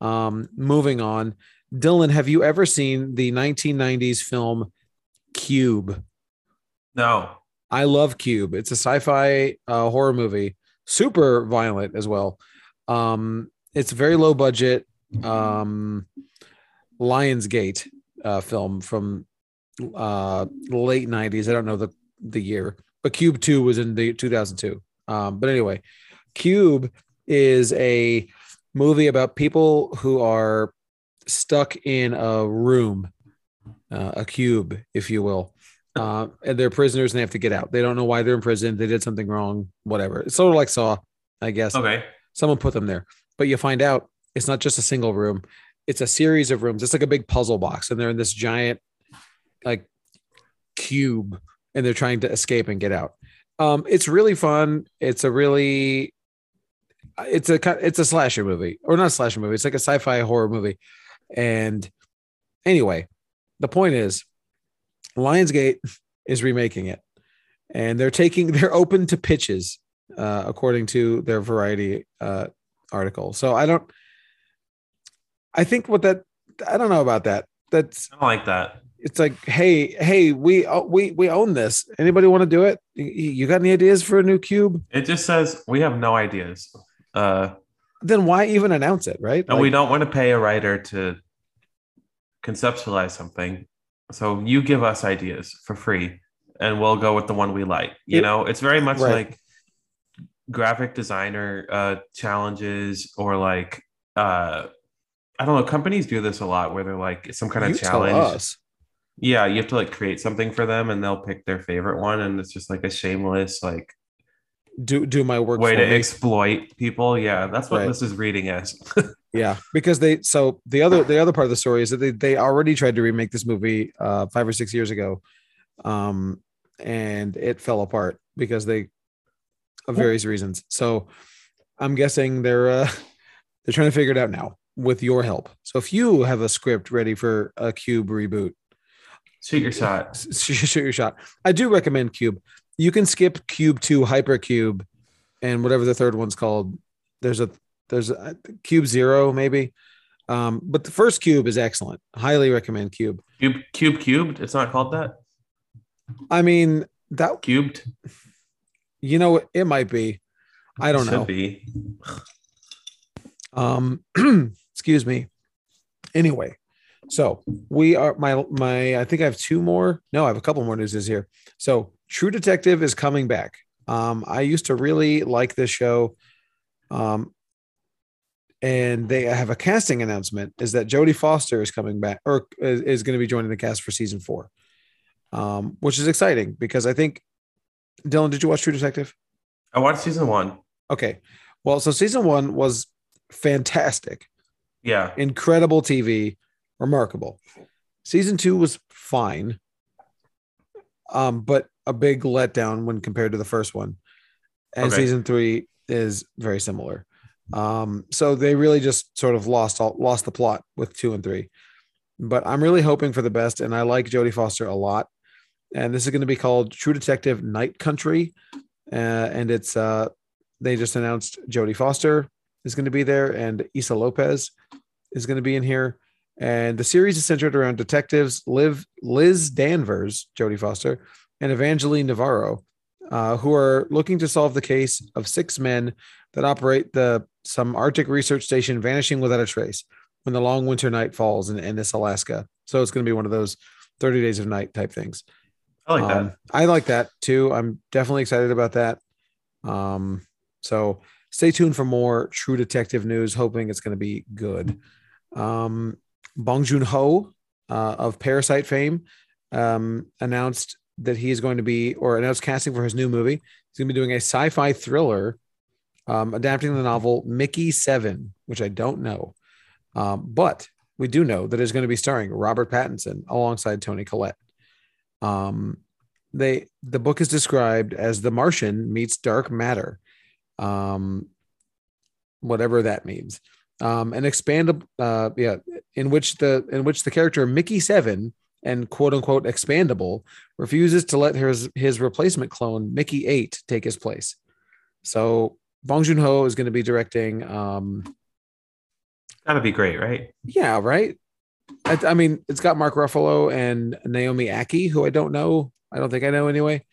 Um, moving on. Dylan, have you ever seen the 1990s film Cube? No. I love Cube. It's a sci-fi uh, horror movie, super violent as well. Um, it's very low budget. Um, Lionsgate uh, film from uh, late '90s. I don't know the the year, but Cube Two was in the 2002. Um, but anyway, Cube is a movie about people who are stuck in a room, uh, a cube, if you will uh, and they're prisoners and they have to get out. They don't know why they're in prison. They did something wrong, whatever. It's sort of like Saw, I guess. Okay. Someone put them there, but you find out it's not just a single room; it's a series of rooms. It's like a big puzzle box, and they're in this giant, like, cube, and they're trying to escape and get out. Um, it's really fun. It's a really, it's a it's a slasher movie, or not a slasher movie. It's like a sci-fi horror movie, and anyway, the point is Lionsgate is remaking it, and they're taking they're open to pitches, uh, according to their Variety uh, article. So I don't. I think what that I don't know about that. That's I don't like that. It's like, hey, hey, we uh, we we own this. Anybody want to do it? You- You got any ideas for a new cube? It just says we have no ideas. Uh, Then why even announce it, right? and we don't want to pay a writer to conceptualize something. So you give us ideas for free and we'll go with the one we like. You It- know, it's very much Right. like graphic designer uh challenges or like uh I don't know, companies do this a lot where they're like some kind you of tell challenge. Yeah, you have to like create something for them and they'll pick their favorite one and it's just like a shameless like Do do my work way for to me. exploit people. Yeah, that's what Right. this is reading as. Yeah, because they so the other the other part of the story is that they they already tried to remake this movie uh five or six years ago, um, and it fell apart because they of various reasons. So I'm guessing they're uh they're trying to figure it out now with your help. So if you have a script ready for a Cube reboot, Shoot your shot. shoot your shot. I do recommend Cube. You can skip Cube to Hypercube, and whatever the third one's called. There's a there's a Cube Zero maybe, um, but the first Cube is excellent. Highly recommend Cube. Cube cube cubed. It's not called that. I mean that Cubed. you know it might be. I don't know. be. Um, excuse me. Anyway, so we are my my. I think I have two more. No, I have a couple more newses here. So True Detective is coming back. Um, I used to really like this show. Um, and they have a casting announcement is that Jodie Foster is coming back or is, is going to be joining the cast for season four, um, which is exciting because I think Dylan, did you watch True Detective? I watched season one. Okay, well, so season one was fantastic Yeah. incredible TV, remarkable. Season two was fine, um, but a big letdown when compared to the first one. And Okay. season three is very similar. Um, so they really just sort of lost all lost the plot with two and three. But I'm really hoping for the best, and I like Jodie Foster a lot. And this is going to be called True Detective Night Country, uh, and it's uh, they just announced Jodie Foster is going to be there, and Issa Lopez is going to be in here. And the series is centered around detectives Liv, Liz Danvers, Jodie Foster, and Evangeline Navarro, uh, who are looking to solve the case of six men that operate the some Arctic research station vanishing without a trace when the long winter night falls in, in this Alaska. So it's going to be one of those 30 days of night type things. I like Um, that. I like that too. I'm definitely excited about that. Um, so stay tuned for more True Detective news. Hoping it's going to be good. Um, Bong Joon Ho uh, of Parasite fame um, announced that he is going to be, or announced casting for his new movie. He's going to be doing a sci-fi thriller, um, adapting the novel Mickey Seven, which I don't know, um, but we do know that it's going to be starring Robert Pattinson alongside Toni Collette. Um, they the book is described as The Martian meets Dark Matter, um, whatever that means. Um, an expandable, uh, yeah, in which the in which the character Mickey Seven and quote unquote expandable refuses to let his his replacement clone Mickey Eight take his place. So Bong Joon Ho is going to be directing. Um, That'd be great, right? yeah, right. I, I mean, it's got Mark Ruffalo and Naomi Ackie, who I don't know. I don't think I know anyway.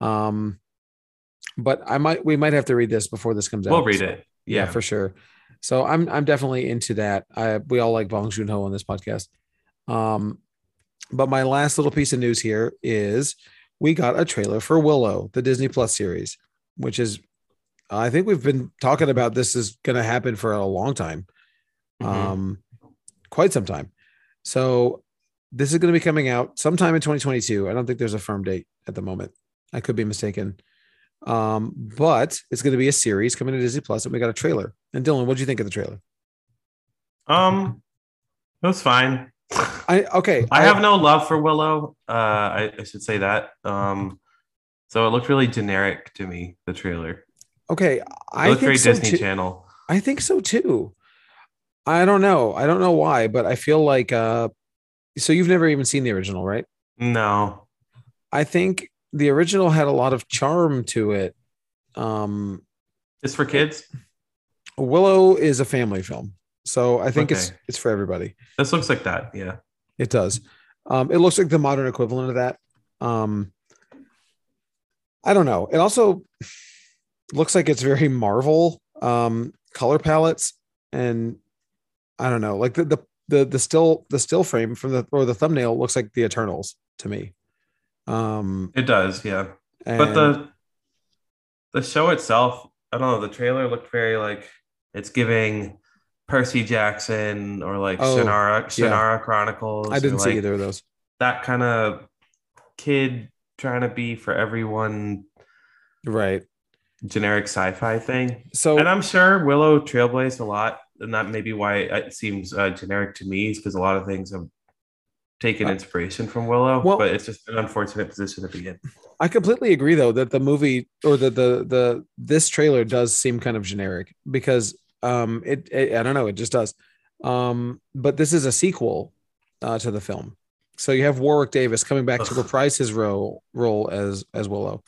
Um, but I might we might have to read this before this comes out. We'll read So- it. yeah, Yeah. for sure. So I'm I'm definitely into that. I we all like Bong Joon Ho on this podcast. Um, but my last little piece of news here is we got a trailer for Willow, the Disney Plus series, which is I think we've been talking about this is going to happen for a long time, Mhm. um, quite some time. So this is going to be coming out sometime in 2022. I don't think there's a firm date at the moment. I could be mistaken. Um, but it's going to be a series coming to Disney Plus, and we got a trailer. And Dylan, what do you think of the trailer? um, it was fine. I okay. I have no love for Willow. Uh, I, I should say that. Um, so it looked really generic to me. The trailer. okay. I looked think very so Disney too. Channel. I think so too. I don't know. I don't know why, but I feel like uh so you've never even seen the original, right? No. I think the original had a lot of charm to it. Um It's for kids. Willow is a family film. So I think it's Okay. it's for everybody. This looks like that. Yeah. It does. Um, it looks like the modern equivalent of that. Um, I don't know. It also looks like it's very Marvel um, color palettes, and I don't know. Like the the the the still the still frame from the or the thumbnail looks like the Eternals to me. Um, It does. Yeah. but the the show itself, I don't know. The trailer looked very like it's giving Percy Jackson or like Oh, Shannara yeah. Chronicles. I didn't see like, either of those. That kind of kid trying to be for everyone Right. generic sci-fi thing. So And I'm sure Willow trailblazed a lot, and that may be why it seems uh, generic to me, is because a lot of things have taken Uh, inspiration from Willow, well- but it's just an unfortunate position to be in. I completely agree though that the movie or the the the this trailer does seem kind of generic because um it, it I don't know it just does. Um but this is a sequel uh, to the film. So you have Warwick Davis coming back to reprise his role role as as Willow.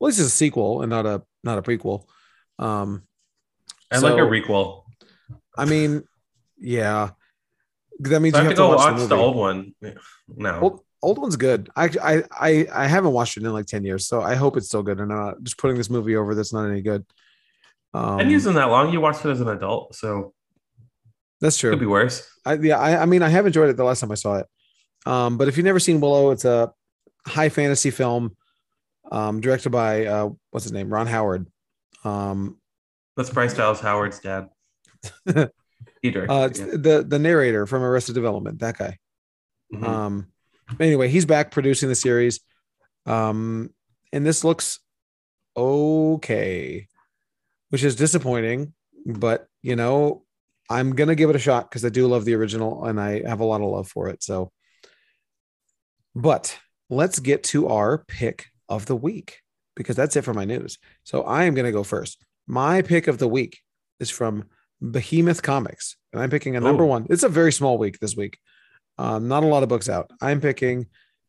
Well this is a sequel and not a not a prequel. Um I like a so, requel. I mean yeah that means So you have have to go watch, watch the, the, old one. No. Old, old one's good. I, I I I haven't watched it in like ten years, so I hope it's still good. And I'm not just putting this movie over that's not any good. Um, and using that long, you watched it as an adult, so that's true. it could be worse. I, yeah, I, I mean, I have enjoyed it the last time I saw it. Um, but if you've never seen Willow, it's a high fantasy film, um, directed by uh, what's his name, Ron Howard. Um, That's Bryce Dallas Howard's dad. he directed. uh, yeah. the the narrator from Arrested Development, that guy. Mhm. Um, anyway, he's back producing the series. Um, and this looks okay, which is disappointing, but you know, I'm gonna give it a shot because I do love the original and I have a lot of love for it. So, but let's get to our pick of the week because that's it for my news. So I am gonna go first. My pick of the week is from Behemoth Comics, and I'm picking a number Ooh. one. It's a very small week this week. Um, not a lot of books out. I'm picking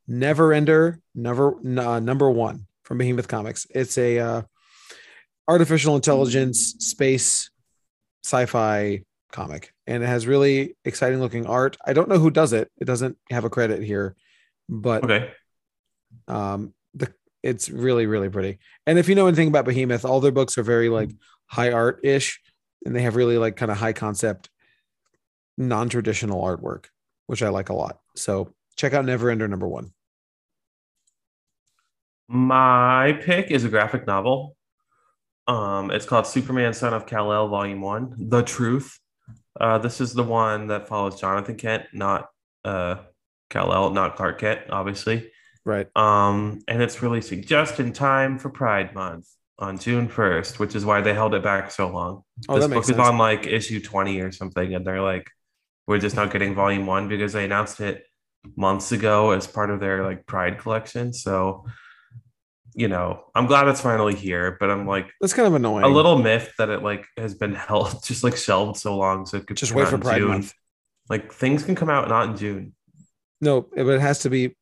Never Ender, never uh, number one from Behemoth Comics. It's a uh, artificial intelligence space sci-fi comic, and it has really exciting looking art. I don't know who does it. It doesn't have a credit here, but Okay. um, the it's really really pretty. And if you know anything about Behemoth, all their books are very like high art ish, and they have really like kind of high concept, non traditional artwork, which I like a lot. So check out Never Ender number one. My pick is a graphic novel. Um, it's called Superman, Son of Kal El, Volume One: The Truth. Uh, this is the one that follows Jonathan Kent, not uh, Kal El, not Clark Kent, obviously. Right. Um, and it's releasing just in time for Pride Month on June 1st, which is why they held it back so long. Oh, this book makes is on like issue 20 or something, and they're like, we're just not getting volume one because they announced it months ago as part of their like Pride collection. So, you know, I'm glad it's finally here, but I'm like That's kind of annoying. a little myth that it like has been held just like shelved so long. So it could Just wait for Pride June. Month. Like things can come out not in June. No, but it has to be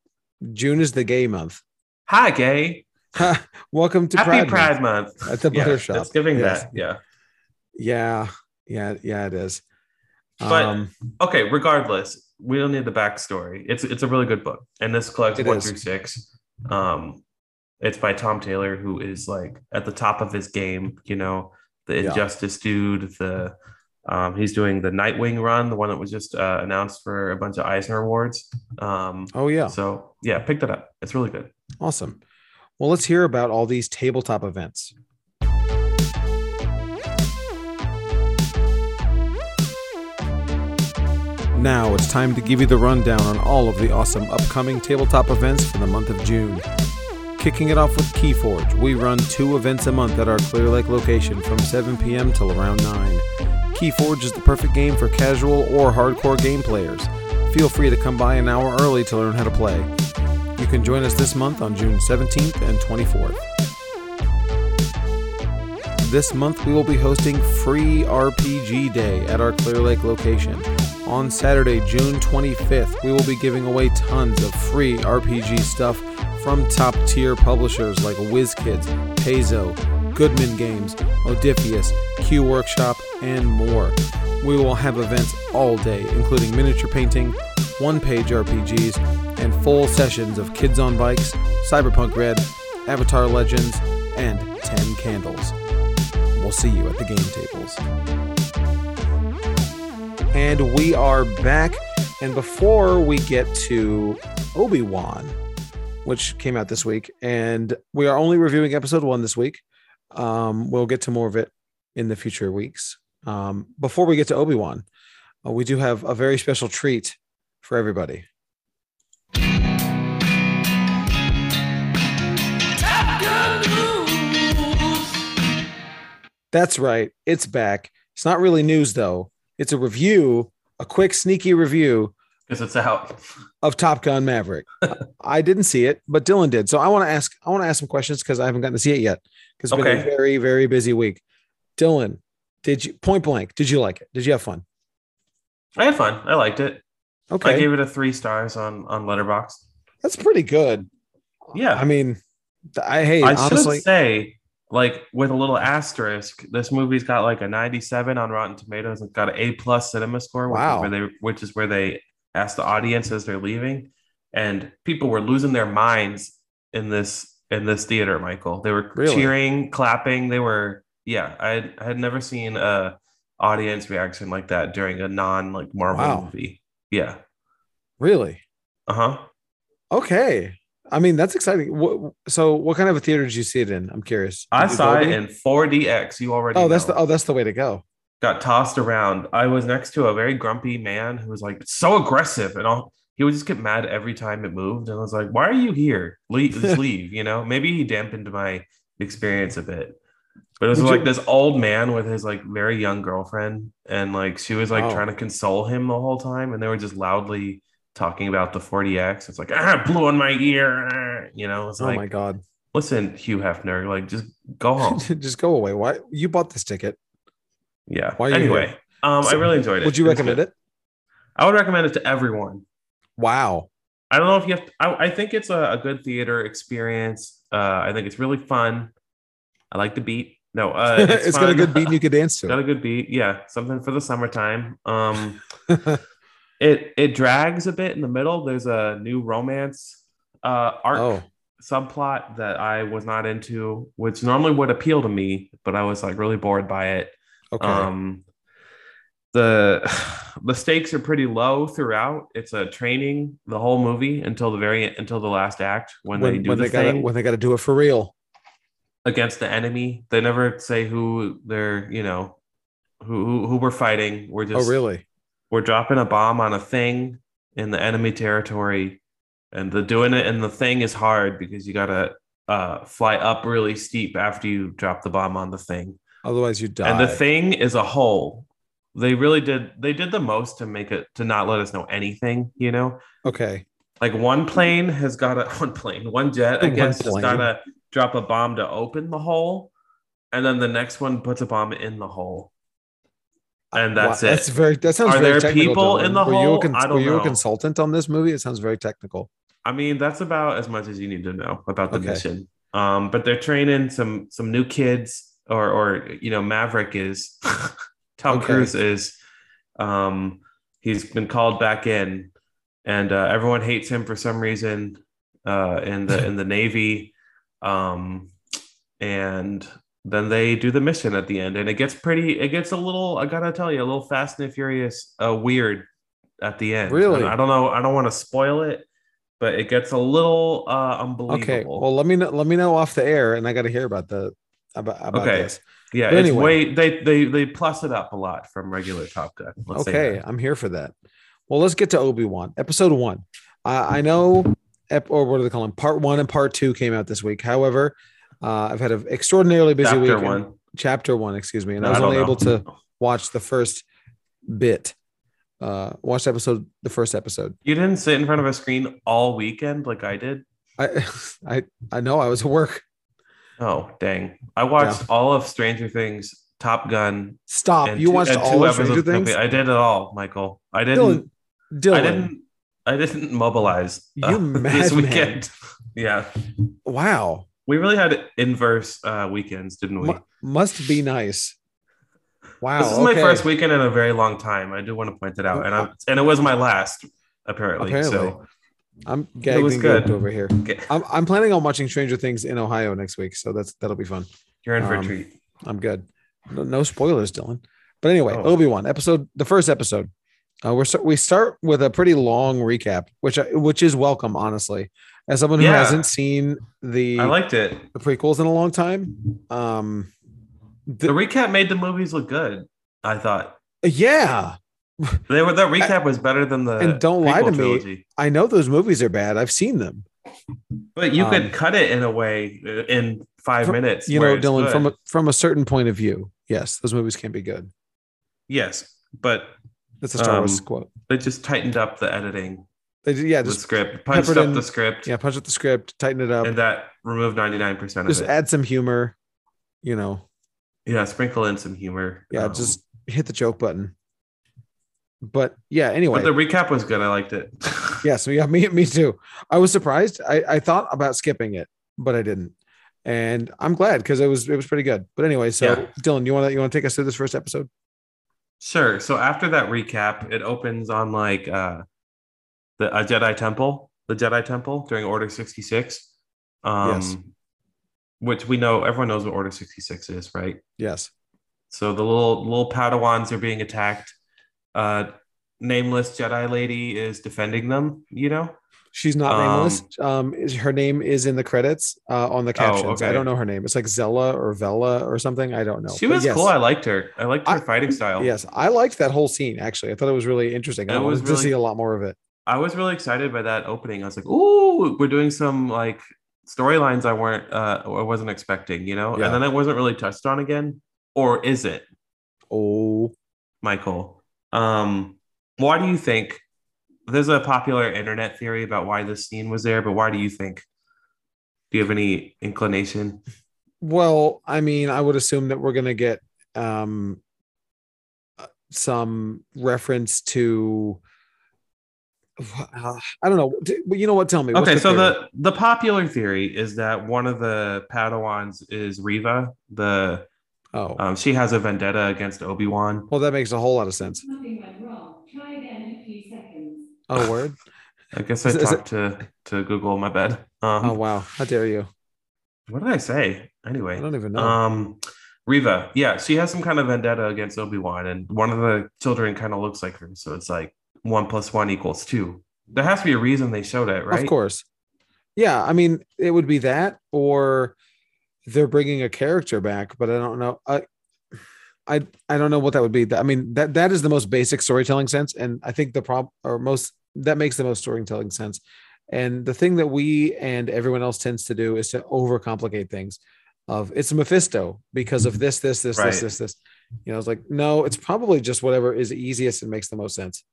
June is the gay month. Hi, gay. Welcome to Happy Pride, Pride, Month. Month. at the Yeah, butter shop. It's giving Yes. that. Yeah. Yeah, yeah, yeah. It is. But- um, Okay. Regardless, we don't need the backstory. It's it's a really good book, and this collects one is. through six. Um, it's by Tom Taylor, who is like at the top of his game. You know, the Yeah. Injustice dude. The um, he's doing the Nightwing run, the one that was just uh, announced for a bunch of Eisner awards. Um, oh yeah, So yeah, pick that up. It's really good. awesome. Well, let's hear about all these tabletop events. Now it's time to give you the rundown on all of the awesome upcoming tabletop events for the month of June. Kicking it off with Keyforge, we run two events a month at our Clear Lake location from 7 p.m. till around 9. Keyforge is the perfect game for casual or hardcore game players. Feel free to come by an hour early to learn how to play. You can join us this month on June 17th and 24th. This month we will be hosting Free RPG Day at our Clear Lake location. On Saturday, June 25th, we will be giving away tons of free RPG stuff from top tier publishers like WizKids, Paizo, Goodman Games, Modiphius, Q Workshop, and more. We will have events all day, including miniature painting, one page RPGs, and full sessions of Kids on Bikes, Cyberpunk Red, Avatar Legends, and 10 candles. We'll see you at the game tables. And we are back. And before we get to Obi Wan, which came out this week, and we are only reviewing episode one this week, um, we'll get to more of it in the future weeks. Um, before we get to Obi Wan, uh, we do have a very special treat for everybody. That's right. It's back. It's not really news though. It's a review, a quick sneaky review Because it's out. of Top Gun Maverick. I didn't see it, but Dylan did. So I want to ask I want to ask some questions because I haven't gotten to see it yet. Because it's been a very, very busy week. Dylan, did you point blank, did you like it? Did you have fun? I had fun. I liked it. Okay. I gave it a three stars on on Letterboxd. That's pretty good. Yeah. I mean, I hey, I honestly, should say, like with a little asterisk, this movie's got like a 97 on Rotten Tomatoes. It's got an A plus cinema score, which Wow. is where they which is where they ask the audience as they're leaving. And people were losing their minds in this in this theater, Michael. They were Really? cheering, clapping. They were, yeah, I had, I had never seen a audience reaction like that during a non like Marvel Wow. movie. Yeah. really? Uh-huh. Okay. I mean, that's exciting. What, so what kind of a theater did you see it in? I'm curious. I Did you saw it in 4DX. You already Oh, that's know. the oh, that's the way to go. got tossed around. I was next to a very grumpy man who was like so aggressive, and all he would just get mad every time it moved. And I was like, "Why are you here? Leave, just leave." You know, maybe he dampened my experience a bit. But it was Would you- like this old man with his like very young girlfriend, and like she was like Oh. trying to console him the whole time, and they were just loudly talking about the 4DX. It's like ah, blew in my ear. ah," You know, it's Oh like, my god. listen, Hugh Hefner, like just go home. Just go away. Why you bought this ticket? Yeah. Why are you anyway, um, I So, really enjoyed it. Would you was recommend good. it? I would recommend it to everyone. Wow. I don't know if you have. I, I think it's a, a good theater experience. Uh, I think it's really fun. I like the beat. No, uh, it's it's, got a good beat and you could dance to. got a good beat. Yeah, something for the summertime. Um, it. it drags a bit in the middle. There's a new romance uh arc oh, subplot that I was not into, which normally would appeal to me, but I was like really bored by it. okay. Um, the the stakes are pretty low throughout. It's a training the whole movie until the very until the last act when, they do the gotta thing when they gotta do it for real. Against the enemy. They never say who they're you know who who, who we're fighting. We're just oh, really? we're dropping a bomb on a thing in the enemy territory, and the doing it and the thing is hard because you gotta uh, fly up really steep after you drop the bomb on the thing. Otherwise, you die. And the thing is a hole. They really did. They did the most to make it to not let us know anything. You know, okay. like one plane has got a one plane, one jet, I guess, has got to drop a bomb to open the hole, and then the next one puts a bomb in the hole, and that's Wow, it. That's very. That sounds very. Are there people Dylan. in the were You a hole? I don't were you a consultant on this movie? It sounds very technical. I mean, that's about as much as you need to know about the Okay. mission. Um, but they're training some some new kids, or or you know, Maverick is Tom Okay. Cruise is. Um, he's been called back in, and uh, everyone hates him for some reason uh, in the in the Navy. Um, and then they do the mission at the end, and it gets pretty. It gets a little. I gotta tell you, a little Fast and Furious, uh, weird at the end. Really? And I don't know. I don't want to spoil it, but it gets a little uh, unbelievable. Okay. Well, let me know. Let me know off the air, and I got to hear about the about, about Okay. this. yeah, but it's anyway. way they they they plus it up a lot from regular Top Gun. Let's okay. I'm here for that. Well, let's get to Obi Wan, episode one. Uh, I know, or what do they call them? Part one and part two came out this week. However, uh, I've had an extraordinarily busy Chapter week. one. Chapter one, excuse me, and No, I was don't only know. able to watch the first bit. Uh, watch episode, the first episode. You didn't sit in front of a screen all weekend like I did. I, I, I know I was at work. Oh dang! I watched all of Stranger Things, Top Gun. Stop. You two- watched all of Stranger Things. I did it all, Michael. I didn't. Dylan, Dylan, I didn't. I didn't mobilize uh, this weekend. yeah, Wow, we really had inverse uh, weekends, didn't we? Mu- must be nice. Wow. this is my first weekend in a very long time. I do want to point it out, and I and it was my last apparently. Apparently. So I'm gagged was good. over here. okay, I'm, I'm planning on watching Stranger Things in Ohio next week, so that's that'll be fun. you're in for Um, a treat. I'm good. No, no spoilers, Dylan. But anyway, Oh. Obi Wan episode, the first episode. Uh, we're we start with a pretty long recap, which which is welcome, honestly. As someone who Yeah. hasn't seen the, I liked it. the prequels in a long time, um, The recap made the movies look good. I thought yeah, they were. The recap was better than the. And don't lie to me. I know those movies are bad. I've seen them. But you Um, could cut it in a way uh, in five From- minutes. You know, Dylan, good. from a, from a certain point of view, yes, those movies can be good. yes, but That's a Star Wars Um, quote. they just tightened up the editing, They did, yeah, the just script, punched up in- the script, yeah, punch up the script, tighten it up, and that removed ninety nine percent of just it. add some humor. You know, yeah, sprinkle in some humor. yeah, Um, just hit the joke button. But yeah, anyway, But the recap was good. I liked it. yeah. So yeah, me me too. I was surprised. I I thought about skipping it, but I didn't, and I'm glad because it was it was pretty good. But anyway, so Yeah. Dylan, you want to you want to take us through this first episode? Sure. So after that recap, it opens on like uh the a Jedi temple, the Jedi temple during Order 66. Um Yes. which we know everyone knows what Order 66 is, right? Yes. So the little little Padawans are being attacked. Uh nameless Jedi lady is defending them, you know? She's not Um, nameless. Um, is her name is in the credits uh, on the captions. I okay. don't know her name. It's like Zella or Vella or something. I don't know. she But was yes, cool. I liked her. I liked her I- fighting style. Yes, I liked that whole scene. Actually, I thought it was really interesting. I It wanted to really- see a lot more of it. I was really excited by that opening. I was like, "Ooh, we're doing some like storylines I weren't, uh, I wasn't expecting," you know. Yeah. And then it wasn't really touched on again, or is it, Oh, Michael? Um, why do you think? There's a popular internet theory about why this scene was there, but why do you think? Do you have any inclination? well, I mean, I would assume that we're gonna get um uh, some reference to. uh, I don't know. D- You know what? Tell me. What's Okay, so theory? the the popular theory is that one of the Padawans is Reva. The oh, um, she has a vendetta against Obi Wan. well, that makes a whole lot of sense. Nothing went wrong. Try again in a few seconds. Oh, word. I guess I Is it- is talked to to Google. My bad. Um, Oh, wow. How dare you? what did I say? Anyway, I don't even know. um, Reva. Yeah, she has some kind of vendetta against Obi Wan, and one of the children kind of looks like her. So it's like one plus one equals two. There has to be a reason they showed it, right? Of course. Yeah, I mean, it would be that, or they're bringing a character back, but I don't know. I, I, I don't know what that would be. I mean, that that is the most basic storytelling sense, and I think the problem or most that makes the most storytelling sense. And the thing that we and everyone else tends to do is to overcomplicate things. Of it's Mephisto because of this, this, this, Right. this, this, this. You know, it's like no, it's probably just whatever is easiest and makes the most sense.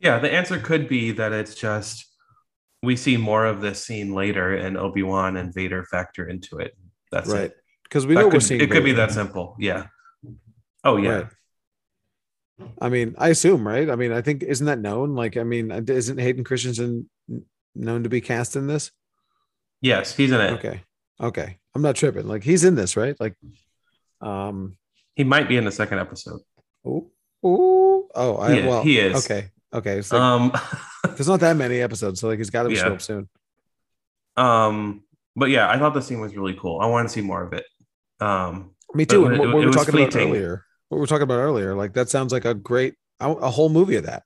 Yeah, the answer could be that it's just we see more of this scene later, and Obi Wan and Vader factor into it. That's right? it. Because we That know we're could- seeing it could be that simple. Yeah. Oh yeah. Right. I mean, I assume, right? I mean, I think isn't that known? Like, I mean, isn't Hayden Christensen known to be cast in this? Yes, he's in it. Okay, okay, I'm not tripping. Like, he's in this, right? Like, um, He might be in the second episode. oh, oh, oh, I well, he is. okay, okay. So Um, there's not that many episodes, so like, he's got to Yeah. show up soon. um, but yeah, I thought the scene was really cool. I want to see more of it. Um, Me too. It- and what it- we were talking about fleeting. earlier, what we were talking about earlier, like that sounds like a great, a whole movie of that.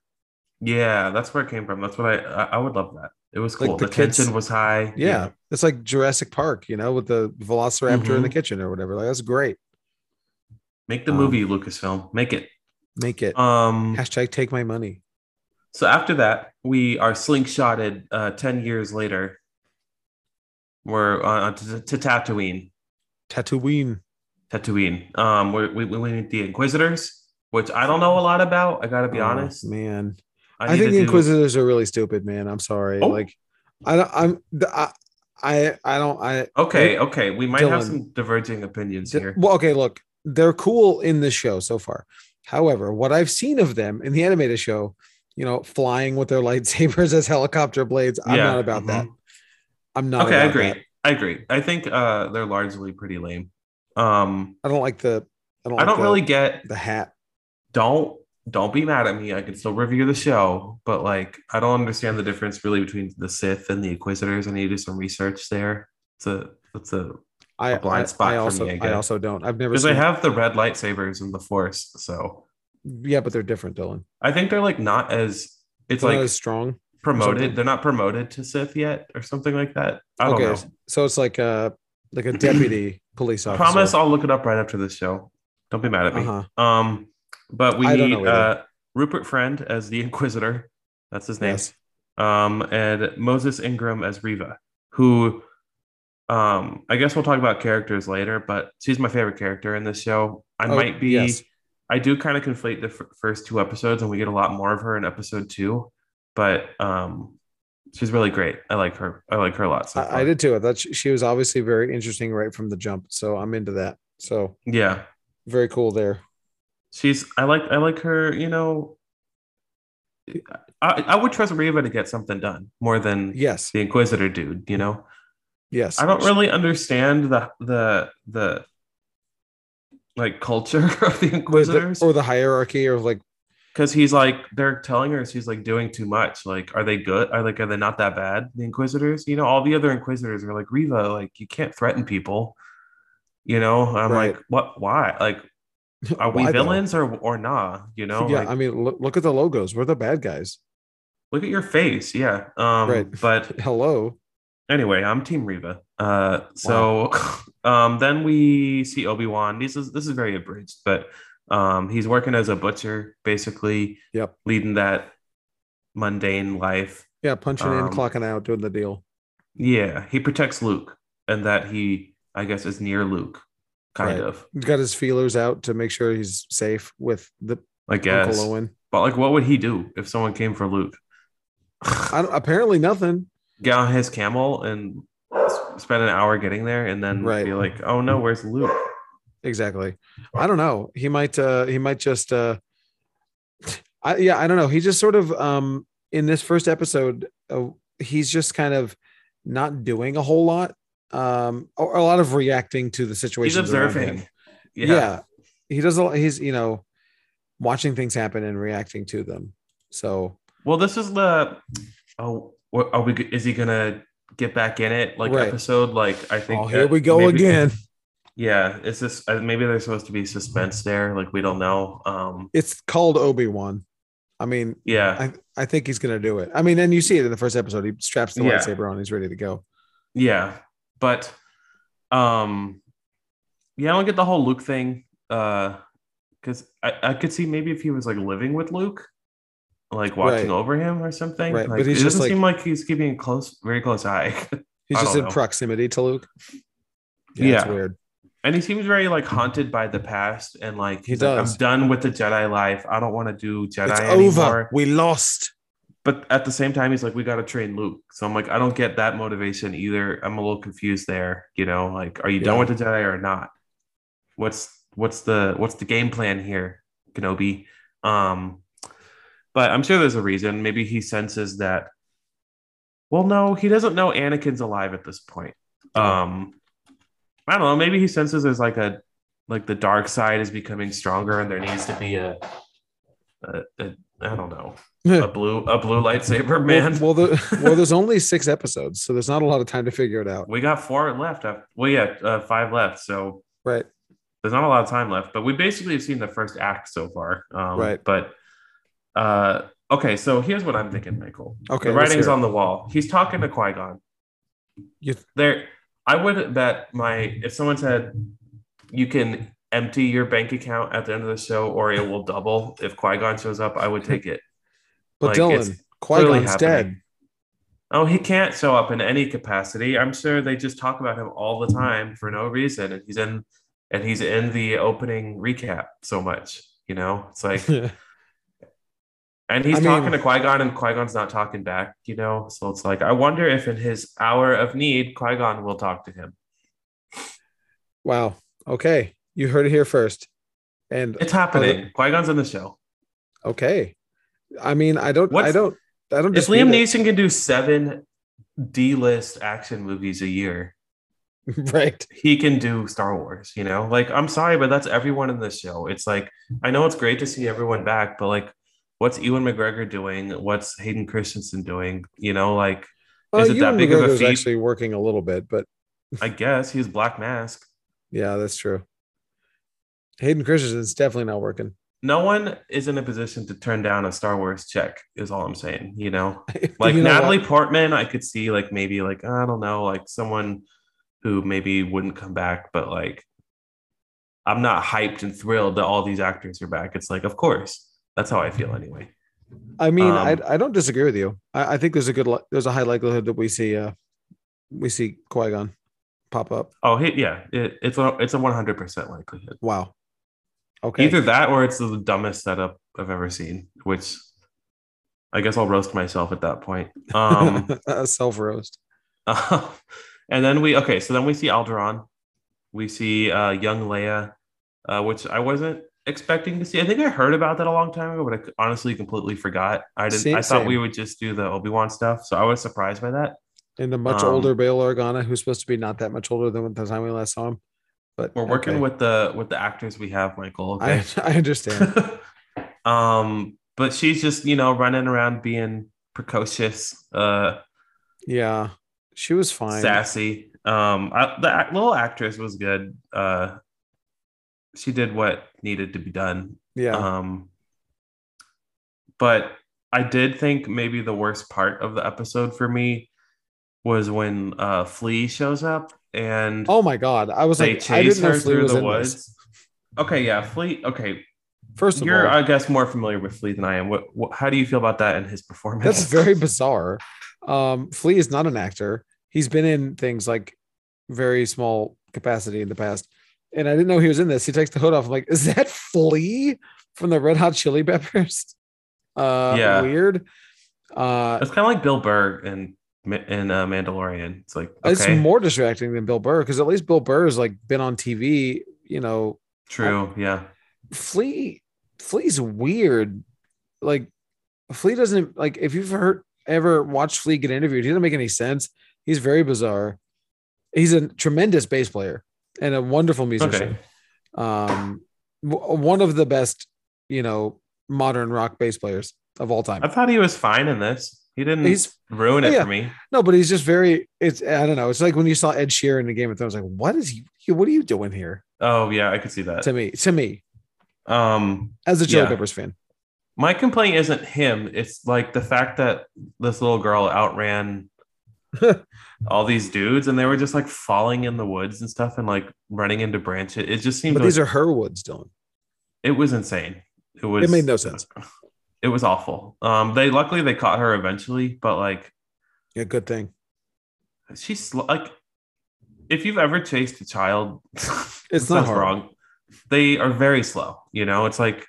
yeah, that's where it came from. That's what I I, I would love that. It was Like cool. the the kids- tension was high. Yeah, it's like Jurassic Park, you know, with the Velociraptor in the Mhm. kitchen or whatever. Like, that's great. Make the Um, movie, Lucasfilm. Make it. Make it. Um, Hashtag take my money. So after that, we are slingshotted uh, 10 years later. We're on to, to Tatooine. Tatooine. Tatooine. Um, we're, we, we meet the Inquisitors, which I don't know a lot about. I got to be Oh, honest. man. I, need think to the do- Inquisitors are really stupid, man. I'm sorry. Oh. Like, I don't. I'm. I. I. I don't. I. Okay, okay. We might have some diverging opinions here. Well, okay. Look, they're cool in this show so far. However, what I've seen of them in the animated show, you know, flying with their lightsabers as helicopter blades, I'm Yeah, not about that. mhm. I'm not. Okay, I agree. that. I agree. I think uh, they're largely pretty lame. Um, I don't like the. I don't. I don't the, really get the hat. don't don't be mad at me. I can still review the show, but like I don't understand the difference really between the Sith and the Inquisitors. I need to do some research there. It's a it's a I. a blind I, spot I for also. me, I I, also don't. I've never because they have the red lightsabers and the Force. So yeah, but they're different, Dylan. I think they're like not as it's They're like as strong. promoted. They're not promoted to Sith yet or something like that. I don't okay, know. so it's like a like a deputy police officer. I promise I'll look it up right after this show. Don't be mad at me. Uh-huh. Um, but we I don't meet know either. uh, Rupert Friend as the Inquisitor. That's his name. Yes. um, and Moses Ingram as Reva, who um, I guess we'll talk about characters later, but she's my favorite character in this show. I Oh, might be, yes. I do kind of conflate the f- first two episodes, and we get a lot more of her in episode two, but um, she's really great. I like her. I like her a lot. So I, I did too. I thought she, she was obviously very interesting right from the jump. So I'm into that. So Yeah, very cool there. she's. I like. I like her. You know, I, I would trust Reva to get something done more than Yes. the Inquisitor dude. You know. Yes. I don't really understand the the the like culture of the Or the, Inquisitors or the hierarchy or like because he's like they're telling her she's like doing too much. Like, are they good? Are like are they not that bad? The Inquisitors, you know, all the other Inquisitors are like Reva, like you can't threaten people. You know, I'm Right. like, what? Why? Like, are we though? villains or or nah? You know, yeah. like, I mean, look, look at the logos. We're the bad guys. look at your face. Yeah. Um, Right. But Hello. anyway, I'm Team Reva. Uh, so um, then we see Obi Wan. This is this is very abridged, but um, he's working as a butcher, basically. Yep. Leading that mundane life. Yeah. Punching in, Um, clocking out, doing the deal. Yeah, he protects Luke, and that he, I guess, is near Luke, kind Right. of. He's got his feelers out to make sure he's safe with the I guess. Uncle Owen. But like, what would he do if someone came for Luke? I don't, apparently nothing. Get on his camel and spend an hour getting there, and then Right. be like, "Oh no, where's Luke?" Exactly. I don't know. He might uh he might just uh I yeah, I don't know. He just sort of um in this first episode uh, he's just kind of not doing a whole lot. Um or a lot of reacting to the situation. He's observing. Yeah. He does a lot he's you know watching things happen and reacting to them. So Well, this is the oh, are we? Is he gonna get back in it? Like Right. episode? Like I think. oh, here we go maybe- again. Yeah, it's just uh, maybe there's supposed to be suspense there. Like we don't know. Um, It's called Obi-Wan. I mean, yeah, I, I think he's gonna do it. I mean, and you see it in the first episode. He straps the Yeah. lightsaber on, he's ready to go. yeah, but um, yeah, I don't get the whole Luke thing. Uh, because I I could see maybe if he was like living with Luke, like watching Right. over him or something. Right, Like, but it doesn't like- seem like he's keeping a close, very close eye. He's just don't in know. proximity to Luke. Yeah, it's Yeah. weird. And he seems very like haunted by the past and like He he's like. I'm done with the Jedi life. I don't want to do Jedi It's anymore. over. We lost. But at the same time, he's like, we got to train Luke. So I'm like, I don't get that motivation either. I'm a little confused there. You know, like, are you done with the Jedi or not? What's what's the what's the game plan here, Kenobi? Um, but I'm sure there's a reason. Maybe he senses that. Well, no, he doesn't know Anakin's alive at this point. Um, I don't know. Maybe he senses there's like a like the dark side is becoming stronger, and there needs to be a, a, a I don't know a blue a blue lightsaber man. Well, well, the, well, there's only six episodes, so there's not a lot of time to figure it out. we got four left. After, well, yeah, uh, five left. So Right. there's not a lot of time left. But we basically have seen the first act so far. Um, Right. But uh, okay, so here's what I'm thinking, Michael. Okay. the writing's on the wall. He's talking to Qui Gon. You- there, I would bet my if someone said you can empty your bank account at the end of the show or it will double if Qui Gon shows up, I would take it. But like, Dylan, Qui Gon's dead. Oh, he can't show up in any capacity. I'm sure they just talk about him all the time for no reason, and he's in and he's in the opening recap so much. You know, it's like, and he's I mean- talking to Qui Gon, and Qui Gon's not talking back. You know, so it's like, I wonder if in his hour of need, Qui Gon will talk to him. wow. Okay. You heard it here first. And It's happening. Qui Gon's in the show. okay. I mean, I don't, I don't, I don't If Liam it. Neeson can do seven D-list action movies a year, right. he can do Star Wars, you know? Like, I'm sorry, but that's everyone in this show. It's like, I know it's great to see everyone back, but like, what's Ewan McGregor doing? What's Hayden Christensen doing? You know, like, Well, Is it that Ewan big of a feat? actually working a little bit, but I guess he's Black Mask. yeah, that's true. Hayden Christensen's definitely not working. No one is in a position to turn down a Star Wars check, is all I'm saying, you know? Like You know Natalie what? Portman, I could see like maybe like, I don't know, like someone who maybe wouldn't come back, but like, I'm not hyped and thrilled that all these actors are back. It's like, of course. That's how I feel anyway. I mean, I, Um, I don't disagree with you. I, I think there's a good, there's a high likelihood that we see, uh, we see Qui Gon pop up. Oh, he, yeah, it, it's a it's a one hundred percent likelihood. Wow. Okay. Either that or it's the dumbest setup I've ever seen. Which I guess I'll roast myself at that point. Um, self roast. and then we okay, so then we see Alderaan, we see uh, young Leia, uh, which I wasn't expecting to see. I think I heard about that a long time ago, but I honestly completely forgot. I didn't. Same- I thought we would just do the Obi Wan stuff, so I was surprised by that. And the much Um, older Bail Organa, who's supposed to be not that much older than the time we last saw him. But We're working okay. with the with the actors we have, Michael. Okay? I, I understand. um, but she's just you know running around being precocious, uh, yeah. She was fine. sassy. Um, I, the little actress was good. Uh, she did what needed to be done. Yeah. Um, but I did think maybe the worst part of the episode for me was when uh Flea shows up and oh my god. I was they like, I chase didn't know her Flea through was in woods. this. Okay, yeah, Flea. Okay, First of all, you're all, I guess more familiar with Flea than I am. What, what how do you feel about that and his performance? that's very bizarre. Um, Flea is not an actor. He's been in things like very small capacity in the past. And I didn't know he was in this. He takes the hood off. I'm like, is that Flea from the Red Hot Chili Peppers? Uh Yeah. weird. Uh It's kind of like Bill Burr and in uh, Mandalorian. It's like it's more distracting than Bill Burr because at least Bill Burr has like been on TV, you know. true. Yeah, Flea Flea's weird. Like Flea doesn't like if you've heard ever watched Flea get interviewed, he doesn't make any sense. He's very bizarre. He's a tremendous bass player and a wonderful musician. okay. Um w- one of the best, you know, modern rock bass players of all time. I thought he was fine in this. He didn't He's ruin it yeah. for me. no, but he's just very it's I don't know. It's like when you saw Ed Sheeran in the Game of Thrones, like, what is he what are you doing here? Oh yeah, I could see that. To me, to me, um, as a Chili Yeah. Peppers fan. my complaint isn't him. It's like the fact that this little girl outran all these dudes, and they were just like falling in the woods and stuff, and like running into branches. It just seemed But like these are her woods, Dylan. it was insane. It was. It made no sense. it was awful. Um, they luckily they caught her eventually, but like Yeah, good thing. she's like, if you've ever chased a child, It's not wrong. They are very slow. You know, it's like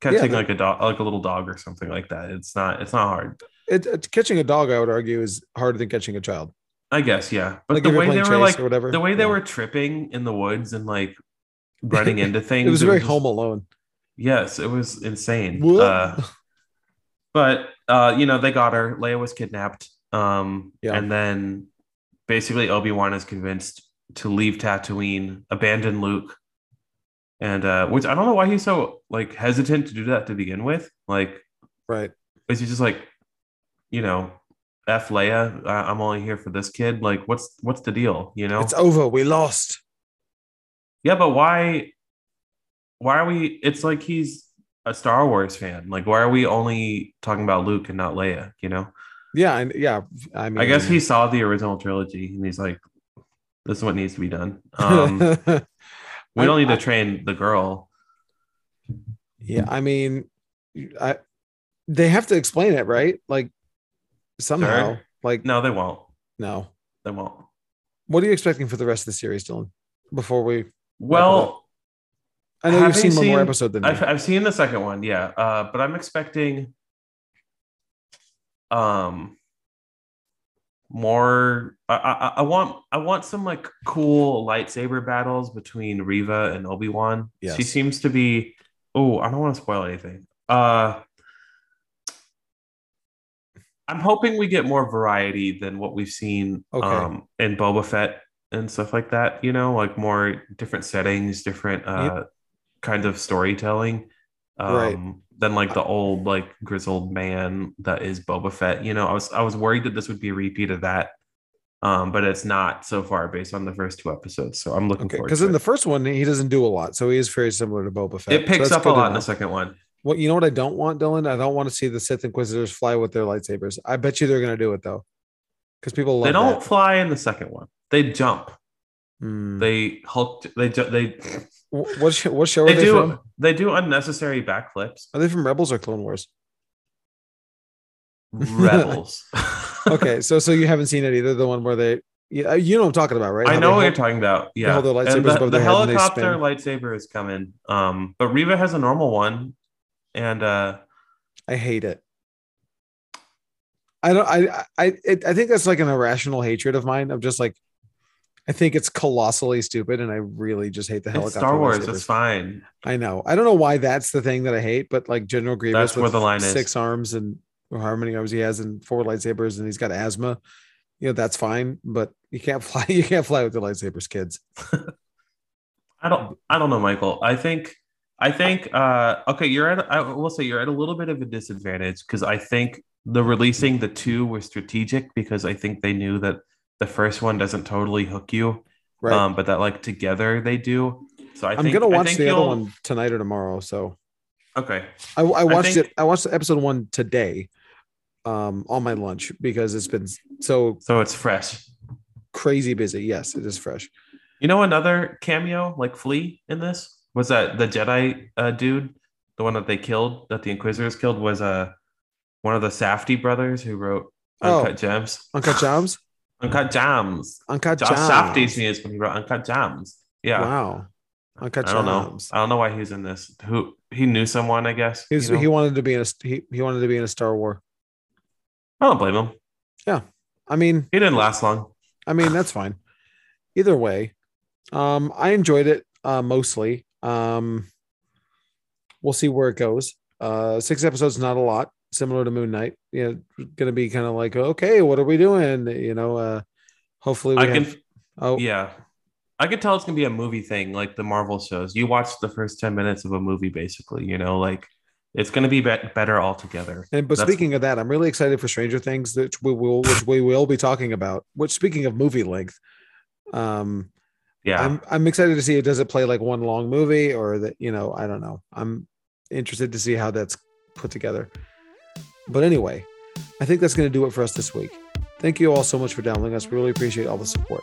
catching they're- like a dog, like a little dog or something like that. It's not. It's not hard. It, it- catching a dog, I would argue, is harder than catching a child. I guess, yeah. But Like the way they were like whatever. the way they Yeah. were tripping in the woods and like running into things. It was very just- Home Alone. Yes, it was insane. Uh, but uh, you know, they got her. Leia was kidnapped. Um, Yeah. and then basically Obi Wan is convinced to leave Tatooine, abandon Luke, and uh, which I don't know why he's so like hesitant to do that to begin with. Like, right. is he just like, you know, f Leia? I- I'm only here for this kid. Like, what's what's the deal? You know? It's over. We lost. Yeah, but why? Why are we? It's like he's a Star Wars fan. Like, why are we only talking about Luke and not Leia? You know? Yeah, and yeah. I mean, I guess he saw the original trilogy and he's like, "This is what needs to be done." Um, we don't need to train the girl. yeah, I mean, I they have to explain it, right? Like somehow. Sure. Like No, they won't. no. They won't. What are you expecting for the rest of the series, Dylan? Before we, Well, I know you've Having seen one more episode than me. I've, I've seen the second one, yeah, uh, but I'm expecting um more. I, I I want I want some like cool lightsaber battles between Reva and Obi Wan. Yes. She seems to be. Oh, I don't want to spoil anything. Uh, I'm hoping we get more variety than what we've seen Okay. um, in Boba Fett and stuff like that. You know, like more different settings, different uh, kind of storytelling. Um, Right. Than like the old like grizzled man that is Boba Fett. You know, I was I was worried that this would be a repeat of that, um, but it's not so far based on the first two episodes. So I'm looking Okay, forward. because in it. the first one he doesn't do a lot, so he is very similar to Boba Fett. it picks that's up a lot in the second one. Well, you know what I don't want, Dylan? I don't want to see the Sith Inquisitors fly with their lightsabers. I bet you they're going to do it though, because people love They don't that. fly in the second one. They jump. Hmm. They hulk. They they What sh- what show are they they, do from? they do unnecessary backflips. Are they from Rebels or Clone Wars? Rebels. Okay, so so you haven't seen it either. The one where they, yeah, you know what I'm talking about, right? I How know what you're talking about. Yeah, hold their lightsabers and the, above the their head and they helicopter spin. lightsaber is coming. Um, but Reva has a normal one, and uh, I hate it. I don't. I I it, I think that's like an irrational hatred of mine. Of just like, I think it's colossally stupid, and I really just hate the helicopter. Star Wars. It's fine. I know. I don't know why that's the thing that I hate, but like General Grievous That's where with the line is. six arms and how many arms he has and four lightsabers and he's got asthma. You know, that's fine, but you can't fly. You can't fly with the lightsabers, kids. I don't. I don't know, Michael. I think. I think. Uh, okay, you're at. I will say you're at a little bit of a disadvantage because I think the releasing the two was strategic because I think they knew that the first one doesn't totally hook you, Right. um, but that like together they do. So I I'm think gonna I watch the other one tonight or tomorrow. So Okay. I, I watched think- it. I watched episode one today, um, on my lunch because it's been so So it's fresh. crazy busy. Yes, it is fresh. You know another cameo like Flea in this was that the Jedi uh, dude, the one that they killed, that the Inquisitors killed, was uh, one of the Safdie brothers who wrote Uncut Oh. Uncut Gems. Uncut Gems. Uncut Gems. Uncut Josh Gems. Safdie's me is when he wrote Uncut Gems. Yeah. Wow. Uncut I don't know. I don't know why he's in this. Who he knew someone, I guess. He's, you know? He wanted to be in a he, he wanted to be in a Star War. I don't blame him. Yeah. I mean, He didn't last long. I mean that's fine. Either way, um, I enjoyed it uh, mostly. Um, we'll see where it goes. Uh, six episodes, not a lot. Similar to Moon Knight, you know, gonna be kind of like, okay, what are we doing? You know, uh, hopefully we I have. can oh, yeah. I could tell it's gonna be a movie thing, like the Marvel shows. You watch the first 10 minutes of a movie, basically, you know, like it's gonna be bet better altogether. And but That's- speaking of that, I'm really excited for Stranger Things, which we will, which we will be talking about. Which, speaking of movie length, um, Yeah. I'm I'm excited to see it. Does it play like one long movie or that you know? I don't know. I'm interested to see how that's put together. But anyway, I think that's going to do it for us this week. Thank you all so much for downloading us. We really appreciate all the support.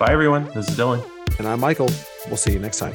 Bye everyone. This is Dylan. And I'm Michael. We'll see you next time.